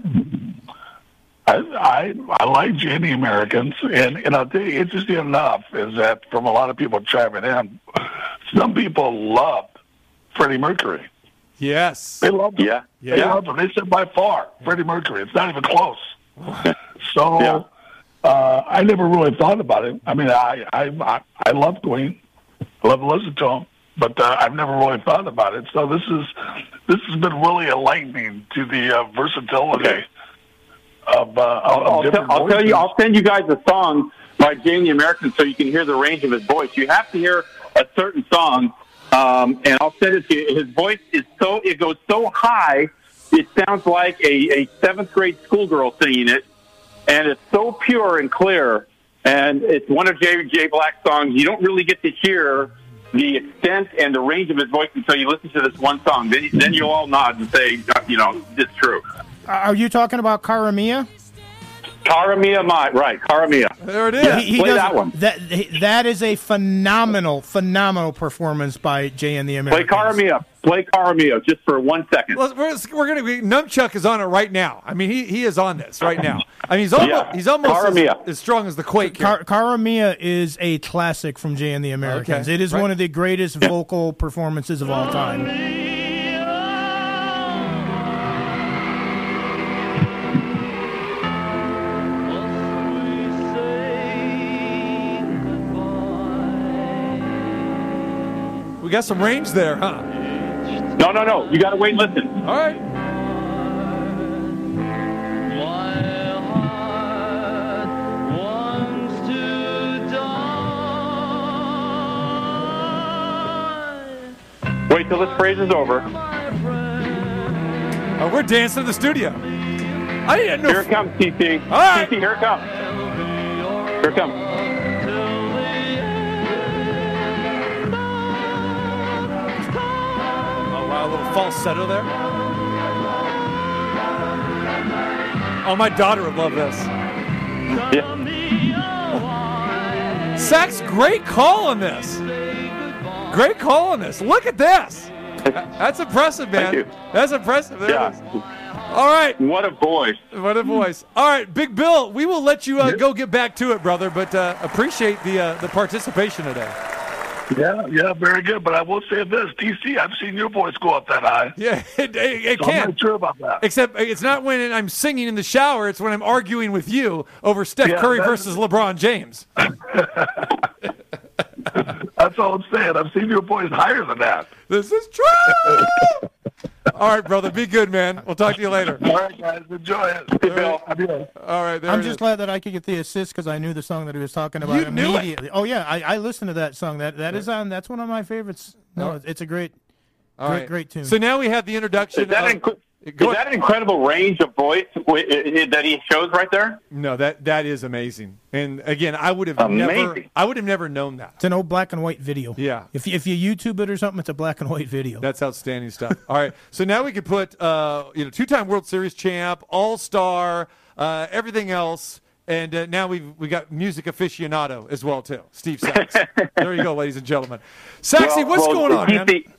[SPEAKER 9] I, I I like the Americans, and and I'll tell you, interesting enough is that from a lot of people chiming in, some people loved Freddie Mercury.
[SPEAKER 5] Yes.
[SPEAKER 9] They loved him.
[SPEAKER 10] Yeah.
[SPEAKER 9] They
[SPEAKER 5] Yeah.
[SPEAKER 9] loved him. They said by far Freddie Mercury. It's not even close. so
[SPEAKER 10] Yeah.
[SPEAKER 9] uh, I never really thought about it. I mean, I I I, I love Queen. I love to listen to him, but uh, I've never really thought about it. So this is this has been really enlightening to the uh, versatility
[SPEAKER 10] Okay.
[SPEAKER 9] of, uh, of
[SPEAKER 10] I'll,
[SPEAKER 9] different
[SPEAKER 10] tell, I'll tell you. I'll send you guys a song by Jamie American so you can hear the range of his voice. You have to hear a certain song, um, and I'll send it to you. His voice is so, it goes so high, it sounds like a, a seventh grade schoolgirl singing it, and it's so pure and clear. And it's one of J. J. Black's songs. You don't really get to hear the extent and the range of his voice until you listen to this one song. Then, then you'll all nod and say, you know, it's true.
[SPEAKER 6] Are you talking about Cara
[SPEAKER 10] Mia? Cara Mia Mai, right? Cara Mia.
[SPEAKER 5] There it is.
[SPEAKER 10] Yeah,
[SPEAKER 6] He- he
[SPEAKER 10] play
[SPEAKER 6] does-
[SPEAKER 10] that one.
[SPEAKER 6] That that is a phenomenal, phenomenal performance by Jay and the Americans.
[SPEAKER 10] Play
[SPEAKER 6] Americans.
[SPEAKER 10] Cara Mia. Play Cara Mia just for one second.
[SPEAKER 5] Well, we're, we're gonna be Numchuck is on it right now. I mean, he, he is on this right now. I mean, he's almost
[SPEAKER 10] Yeah.
[SPEAKER 5] he's almost as, as strong as the Quake. Here.
[SPEAKER 6] Car- Cara Mia is a classic from Jay and the Americans.
[SPEAKER 5] Okay,
[SPEAKER 6] It is
[SPEAKER 5] right.
[SPEAKER 6] one of the greatest vocal performances of all time.
[SPEAKER 5] We got some range there, huh?
[SPEAKER 10] No, no, no. You got to wait and listen.
[SPEAKER 5] All right.
[SPEAKER 10] Wait till this phrase is over.
[SPEAKER 5] Oh, we're dancing in the studio. I didn't know.
[SPEAKER 10] Here it comes, TC.
[SPEAKER 5] All right.
[SPEAKER 10] TC, here it comes. Here it comes.
[SPEAKER 5] A little falsetto there. Oh, my daughter would love this.
[SPEAKER 10] Yeah.
[SPEAKER 5] Sax, great call on this. Great call on this. Look at this. That's impressive, man.
[SPEAKER 10] Thank you.
[SPEAKER 5] That's impressive. There it is.
[SPEAKER 10] Yeah.
[SPEAKER 5] All right.
[SPEAKER 10] What a voice.
[SPEAKER 5] What a voice. All right, Big Bill, we will let you uh, go get back to it, brother, but uh, appreciate the uh, the participation today.
[SPEAKER 9] Yeah, yeah, very good. But I will say this, TC, I've seen your voice go up that high.
[SPEAKER 5] Yeah, it, it, it
[SPEAKER 9] So I'm
[SPEAKER 5] can.
[SPEAKER 9] not sure about that.
[SPEAKER 5] Except uh, it's not when I'm singing in the shower, it's when I'm arguing with you over Steph
[SPEAKER 9] Yeah,
[SPEAKER 5] Curry versus LeBron James.
[SPEAKER 9] That's all I'm saying. I've seen your voice higher than that.
[SPEAKER 5] This is true. All right, brother, be good, man. We'll talk to you later.
[SPEAKER 9] All right, guys, enjoy it.
[SPEAKER 10] Bill.
[SPEAKER 9] Adios.
[SPEAKER 5] All right, there
[SPEAKER 6] I'm
[SPEAKER 5] it
[SPEAKER 6] just
[SPEAKER 5] is.
[SPEAKER 6] glad that I could get the assist because I knew the song that he was talking about
[SPEAKER 5] You knew it.
[SPEAKER 6] immediately. Oh yeah, I, I listened to that song. That that is on. That's one of my favorites. No, it's- it's a great,
[SPEAKER 5] All
[SPEAKER 6] great,
[SPEAKER 5] right.
[SPEAKER 6] great tune.
[SPEAKER 5] So now we have the introduction.
[SPEAKER 10] Is that,
[SPEAKER 5] of-
[SPEAKER 10] inc-
[SPEAKER 5] Go
[SPEAKER 10] is that an incredible range of voice that he shows right there?
[SPEAKER 5] no, that that is amazing. And again, I would have never, I would have never known that.
[SPEAKER 6] it's an old black and white video.
[SPEAKER 5] Yeah.
[SPEAKER 6] If you, if you YouTube it or something, it's a black and white video.
[SPEAKER 5] That's outstanding stuff. All right, so now we could put, uh, you know, two-time World Series champ, All-Star, uh, everything else, and uh, now we've we got music aficionado as well too, Steve Sax. there you go, ladies and gentlemen. Saxy,
[SPEAKER 10] Well-
[SPEAKER 5] what's
[SPEAKER 10] well,
[SPEAKER 5] going on, man?
[SPEAKER 10] TC,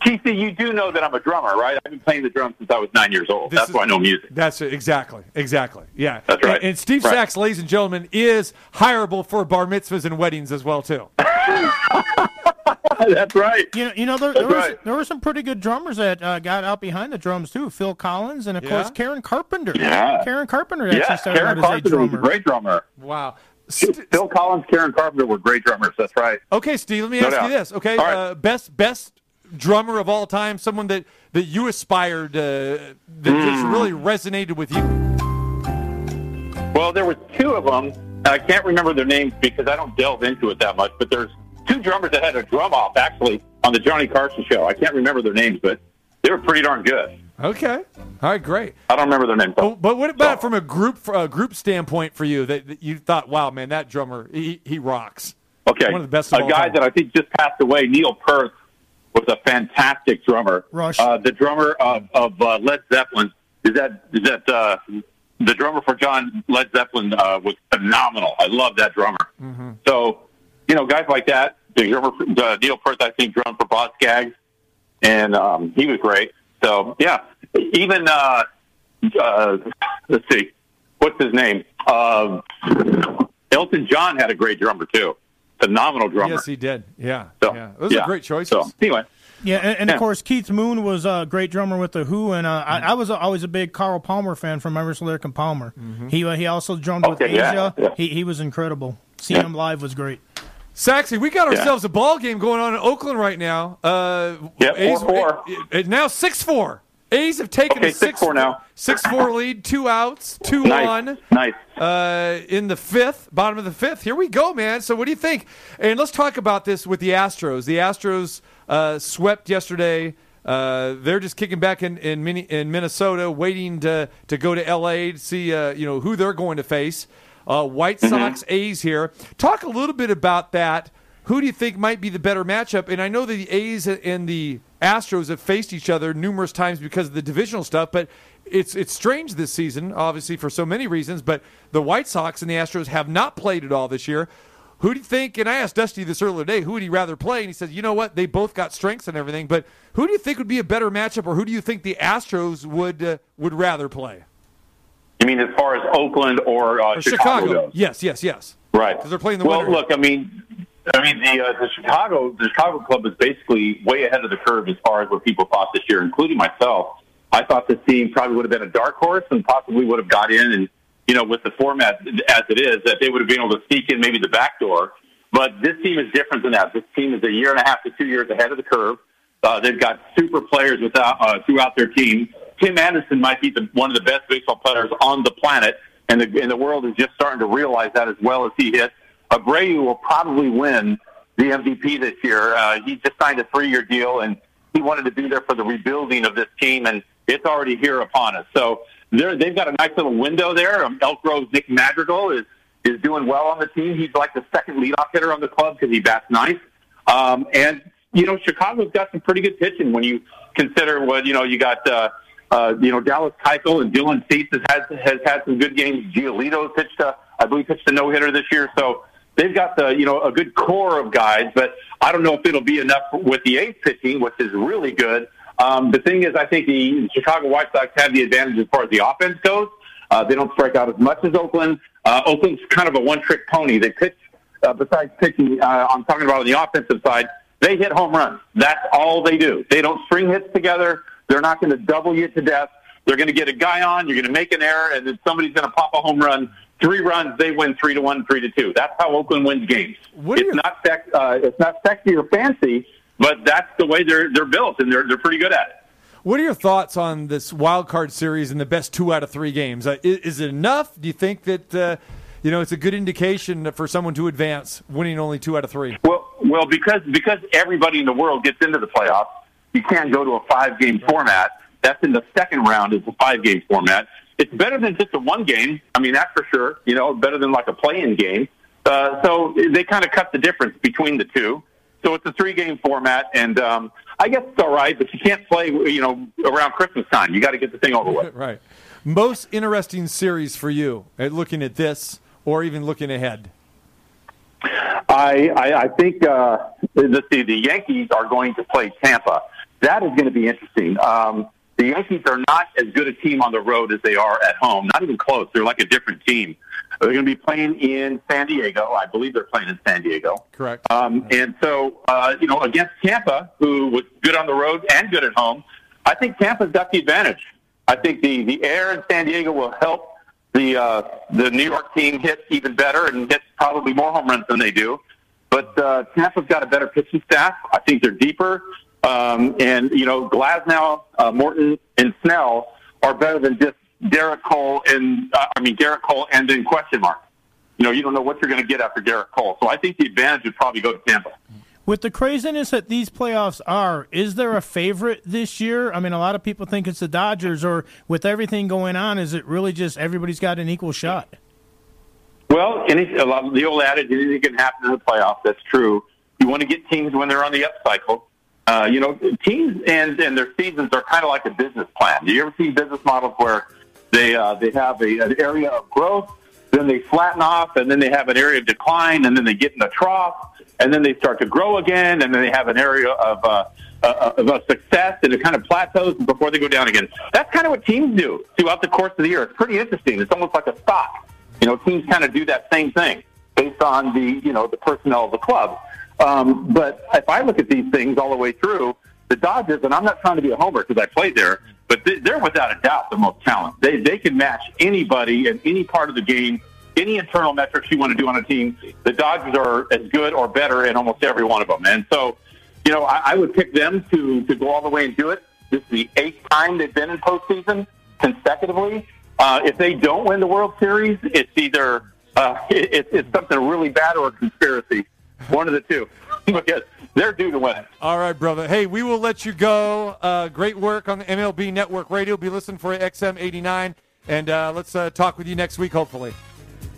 [SPEAKER 10] TC, you do know that I'm a drummer, right? I've been playing the drums since I was nine years old.
[SPEAKER 5] This
[SPEAKER 10] That's
[SPEAKER 5] is-
[SPEAKER 10] why I know music.
[SPEAKER 5] That's it. Exactly. Exactly. Yeah.
[SPEAKER 10] That's right.
[SPEAKER 5] And, and Steve
[SPEAKER 10] Right.
[SPEAKER 5] Sax, ladies and gentlemen, is hireable for bar mitzvahs and weddings as well too.
[SPEAKER 10] That's right.
[SPEAKER 6] You know, you know there, there, was,
[SPEAKER 10] right.
[SPEAKER 6] there were some pretty good drummers that uh, got out behind the drums too. Phil Collins and of
[SPEAKER 5] Yeah?
[SPEAKER 6] course Karen Carpenter.
[SPEAKER 10] Yeah.
[SPEAKER 6] Karen Carpenter actually
[SPEAKER 10] Yeah,
[SPEAKER 6] started
[SPEAKER 10] Karen
[SPEAKER 6] out as a
[SPEAKER 10] Carpenter was a
[SPEAKER 6] drummer.
[SPEAKER 10] great drummer.
[SPEAKER 5] Wow. St-
[SPEAKER 10] Phil Collins, Karen Carpenter were great drummers. That's right.
[SPEAKER 5] Okay, Steve. Let me
[SPEAKER 10] No
[SPEAKER 5] ask you this. Okay,
[SPEAKER 10] All right.
[SPEAKER 5] uh, best best drummer of all time, someone that that you aspired uh, that just
[SPEAKER 10] Hmm.
[SPEAKER 5] really resonated with you.
[SPEAKER 10] Well, there were two of them. I can't remember their names because I don't delve into it that much. But there's two drummers that had a drum off actually on the Johnny Carson show. I can't remember their names, but they were pretty darn good.
[SPEAKER 5] Okay. All right. Great.
[SPEAKER 10] I don't remember their names. though.
[SPEAKER 5] But, but what about from a group uh, group standpoint for you that, that you thought, wow, man, that drummer he, he rocks.
[SPEAKER 10] Okay,
[SPEAKER 5] One of the best of
[SPEAKER 10] a
[SPEAKER 5] all
[SPEAKER 10] guy
[SPEAKER 5] time.
[SPEAKER 10] that I think just passed away, Neil Peart, was a fantastic drummer.
[SPEAKER 6] Rush.
[SPEAKER 10] Uh, the drummer of, of uh, Led Zeppelin is that is that uh, the drummer for John Led Zeppelin uh, was phenomenal. I love that drummer.
[SPEAKER 5] Mm-hmm.
[SPEAKER 10] So, you know, guys like that. The drummer, uh, Neil Peart, I think, drummed for Boz Scaggs, and um, he was great. So, yeah, even uh, uh, let's see, what's his name? Uh, Elton John had a great drummer too. Phenomenal drummer.
[SPEAKER 5] Yes, he did. Yeah.
[SPEAKER 10] So,
[SPEAKER 5] yeah. Those
[SPEAKER 10] yeah.
[SPEAKER 5] are great choices.
[SPEAKER 10] So, anyway,
[SPEAKER 6] Yeah, and, and of course Keith Moon was a great drummer with the Who, and uh, I, I was always a big Carl Palmer fan from Emerson, Lake and Palmer. He uh, he also drummed with
[SPEAKER 10] Okay, yeah,
[SPEAKER 6] Asia.
[SPEAKER 10] yeah.
[SPEAKER 6] He he was incredible. Seeing him live was great.
[SPEAKER 5] Saxy, we got
[SPEAKER 10] Yeah.
[SPEAKER 5] ourselves a ball game going on in Oakland right now. Uh,
[SPEAKER 10] Yep,
[SPEAKER 5] A's-
[SPEAKER 10] 4-4.
[SPEAKER 5] it- it- now six four. A's have taken
[SPEAKER 10] Okay,
[SPEAKER 5] a six
[SPEAKER 10] 6-4 now.
[SPEAKER 5] Six four lead, two outs, two
[SPEAKER 10] Nice.
[SPEAKER 5] on.
[SPEAKER 10] Nice.
[SPEAKER 5] Uh, in the fifth, bottom of the fifth. Here we go, man. So what do you think? And let's talk about this with the Astros. The Astros uh, swept yesterday. Uh, they're just kicking back in in, Mini- in Minnesota, waiting to to go to L.A. to see uh, you know who they're going to face. Uh, White Sox, A's here. Talk a little bit about that. Who do you think might be the better matchup? And I know that the A's and the Astros have faced each other numerous times because of the divisional stuff, but it's it's strange this season, obviously for so many reasons. But the White Sox and the Astros have not played at all this year. Who do you think? And I asked Dusty this earlier today. Who would he rather play? And he said, you know what? They both got strengths and everything. But who do you think would be a better matchup, or who do you think the Astros would uh, would rather play?
[SPEAKER 10] You mean as far as Oakland or, uh,
[SPEAKER 5] Or
[SPEAKER 10] Chicago,
[SPEAKER 5] Chicago?
[SPEAKER 10] goes?
[SPEAKER 5] Yes, yes, yes.
[SPEAKER 10] Right.
[SPEAKER 5] 'Cause they're playing the
[SPEAKER 10] well,
[SPEAKER 5] winter.
[SPEAKER 10] look, I mean, I mean the uh, the Chicago the Chicago club is basically way ahead of the curve as far as what people thought this year, including myself. I thought this team probably would have been a dark horse and possibly would have got in, and you know, with the format as it is, that they would have been able to sneak in maybe the back door. But this team is different than that. This team is a year and a half to two years ahead of the curve. Uh, they've got super players without, uh, throughout their team. Tim Anderson might be the, one of the best baseball players on the planet, and the, and the world is just starting to realize that as well as he hits. Abreu will probably win the MVP this year. Uh, he just signed a three-year deal, and he wanted to be there for the rebuilding of this team, and it's already here upon us. So they've got a nice little window there. Um, Elk Grove's Nick Madrigal is is doing well on the team. He's like the second leadoff hitter on the club because he bats nice. Um, and you know, Chicago's got some pretty good pitching when you consider what you know. You got uh, uh, you know Dallas Keuchel and Dylan Cease has had has had some good games. Giolito pitched a, I believe pitched a no hitter this year. So they've got the you know a good core of guys, but I don't know if it'll be enough with the eighth pitching, which is really good. Um, the thing is, I think the Chicago White Sox have the advantage as far as the offense goes. Uh, they don't strike out as much as Oakland. Uh, Oakland's kind of a one-trick pony. They pitch, uh, besides pitching, uh, I'm talking about on the offensive side, they hit home runs. That's all they do. They don't string hits together. They're not going to double you to death. They're going to get a guy on. You're going to make an error, and then somebody's going to pop a home run. Three runs, they win three to one, three to two. That's how Oakland wins games. it's not sex, uh, it's not sexy or fancy, but that's the way they're they're built, and they're they're pretty good at it.
[SPEAKER 5] What are your thoughts on this wild card series and the best two out of three games? Uh, is, is it enough? Do you think that uh, you know it's a good indication for someone to advance, winning only two out of three?
[SPEAKER 10] Well, well, because because everybody in the world gets into the playoffs, you can't go to a five game format. That's in the second round. It's a five game format. It's better than just a one game. I mean, that's for sure. You know, better than like a play in game. Uh, so they kind of cut the difference between the two. So it's a three game format, and um, I guess it's all right. But you can't play, you know, around Christmas time. You got to get the thing over with.
[SPEAKER 5] right. Most interesting series for you at looking at this, or even looking ahead.
[SPEAKER 10] I, I, I think uh, let's see, the Yankees are going to play Tampa. That is going to be interesting. Um, the Yankees are not as good a team on the road as they are at home. Not even close. They're like a different team. They're going to be playing in San Diego. I believe they're playing in San Diego.
[SPEAKER 5] Correct.
[SPEAKER 10] Um, and so, uh, you know, against Tampa, who was good on the road and good at home, I think Tampa's got the advantage. I think the, the air in San Diego will help the uh, the New York team hit even better and hit probably more home runs than they do. But uh, Tampa's got a better pitching staff. I think they're deeper. Um, and, you know, Glasnow, uh, Morton, and Snell are better than just Gerrit Cole and, uh, I mean, Gerrit Cole and then question mark. You know, you don't know what you're going to get after Gerrit Cole. So I think the advantage would probably go to Tampa.
[SPEAKER 6] With the craziness that these playoffs are, is there a favorite this year? I mean, a lot of people think it's the Dodgers, or with everything going on, is it really just everybody's got an equal shot?
[SPEAKER 10] Well, any, a lot, the old adage, anything can happen in the playoffs. That's true. You want to get teams when they're on the up cycle. Uh, you know, teams and, and their seasons are kind of like a business plan. Do you ever see business models where they uh, they have a, an area of growth, then they flatten off, and then they have an area of decline, and then they get in a trough, and then they start to grow again, and then they have an area of uh, uh, of a success, and it kind of plateaus before they go down again. That's kind of what teams do throughout the course of the year. It's pretty interesting. It's almost like a stock. You know, teams kind of do that same thing based on the you know the personnel of the club. Um, but if I look at these things all the way through, the Dodgers, and I'm not trying to be a homer because I played there, but they- they're without a doubt the most talent. They they can match anybody in any part of the game, any internal metrics you want to do on a team. The Dodgers are as good or better in almost every one of them, and so you know I, I would pick them to to go all the way and do it. This is the eighth time they've been in postseason consecutively. Uh, if they don't win the World Series, it's either uh, it, it's something really bad or a conspiracy. One of the two, because they're due to win it.
[SPEAKER 5] All right, brother. Hey, we will let you go. Uh, great work on the MLB Network Radio. Be listening for XM 89. And uh, let's uh, talk with you next week, hopefully.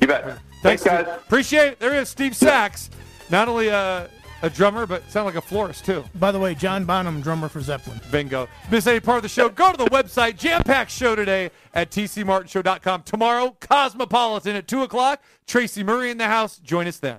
[SPEAKER 10] You bet. Thanks, guys.
[SPEAKER 5] Steve. Appreciate it. There is Steve Sax. Not only a, a drummer, but sound like a florist, too.
[SPEAKER 6] By the way, John Bonham, drummer for Zeppelin.
[SPEAKER 5] Bingo. Miss any part of the show, go to the website, Jam Pack Show today at tcmartinshow.com. Tomorrow, Cosmopolitan at 2 o'clock. Tracy Murray in the house. Join us then.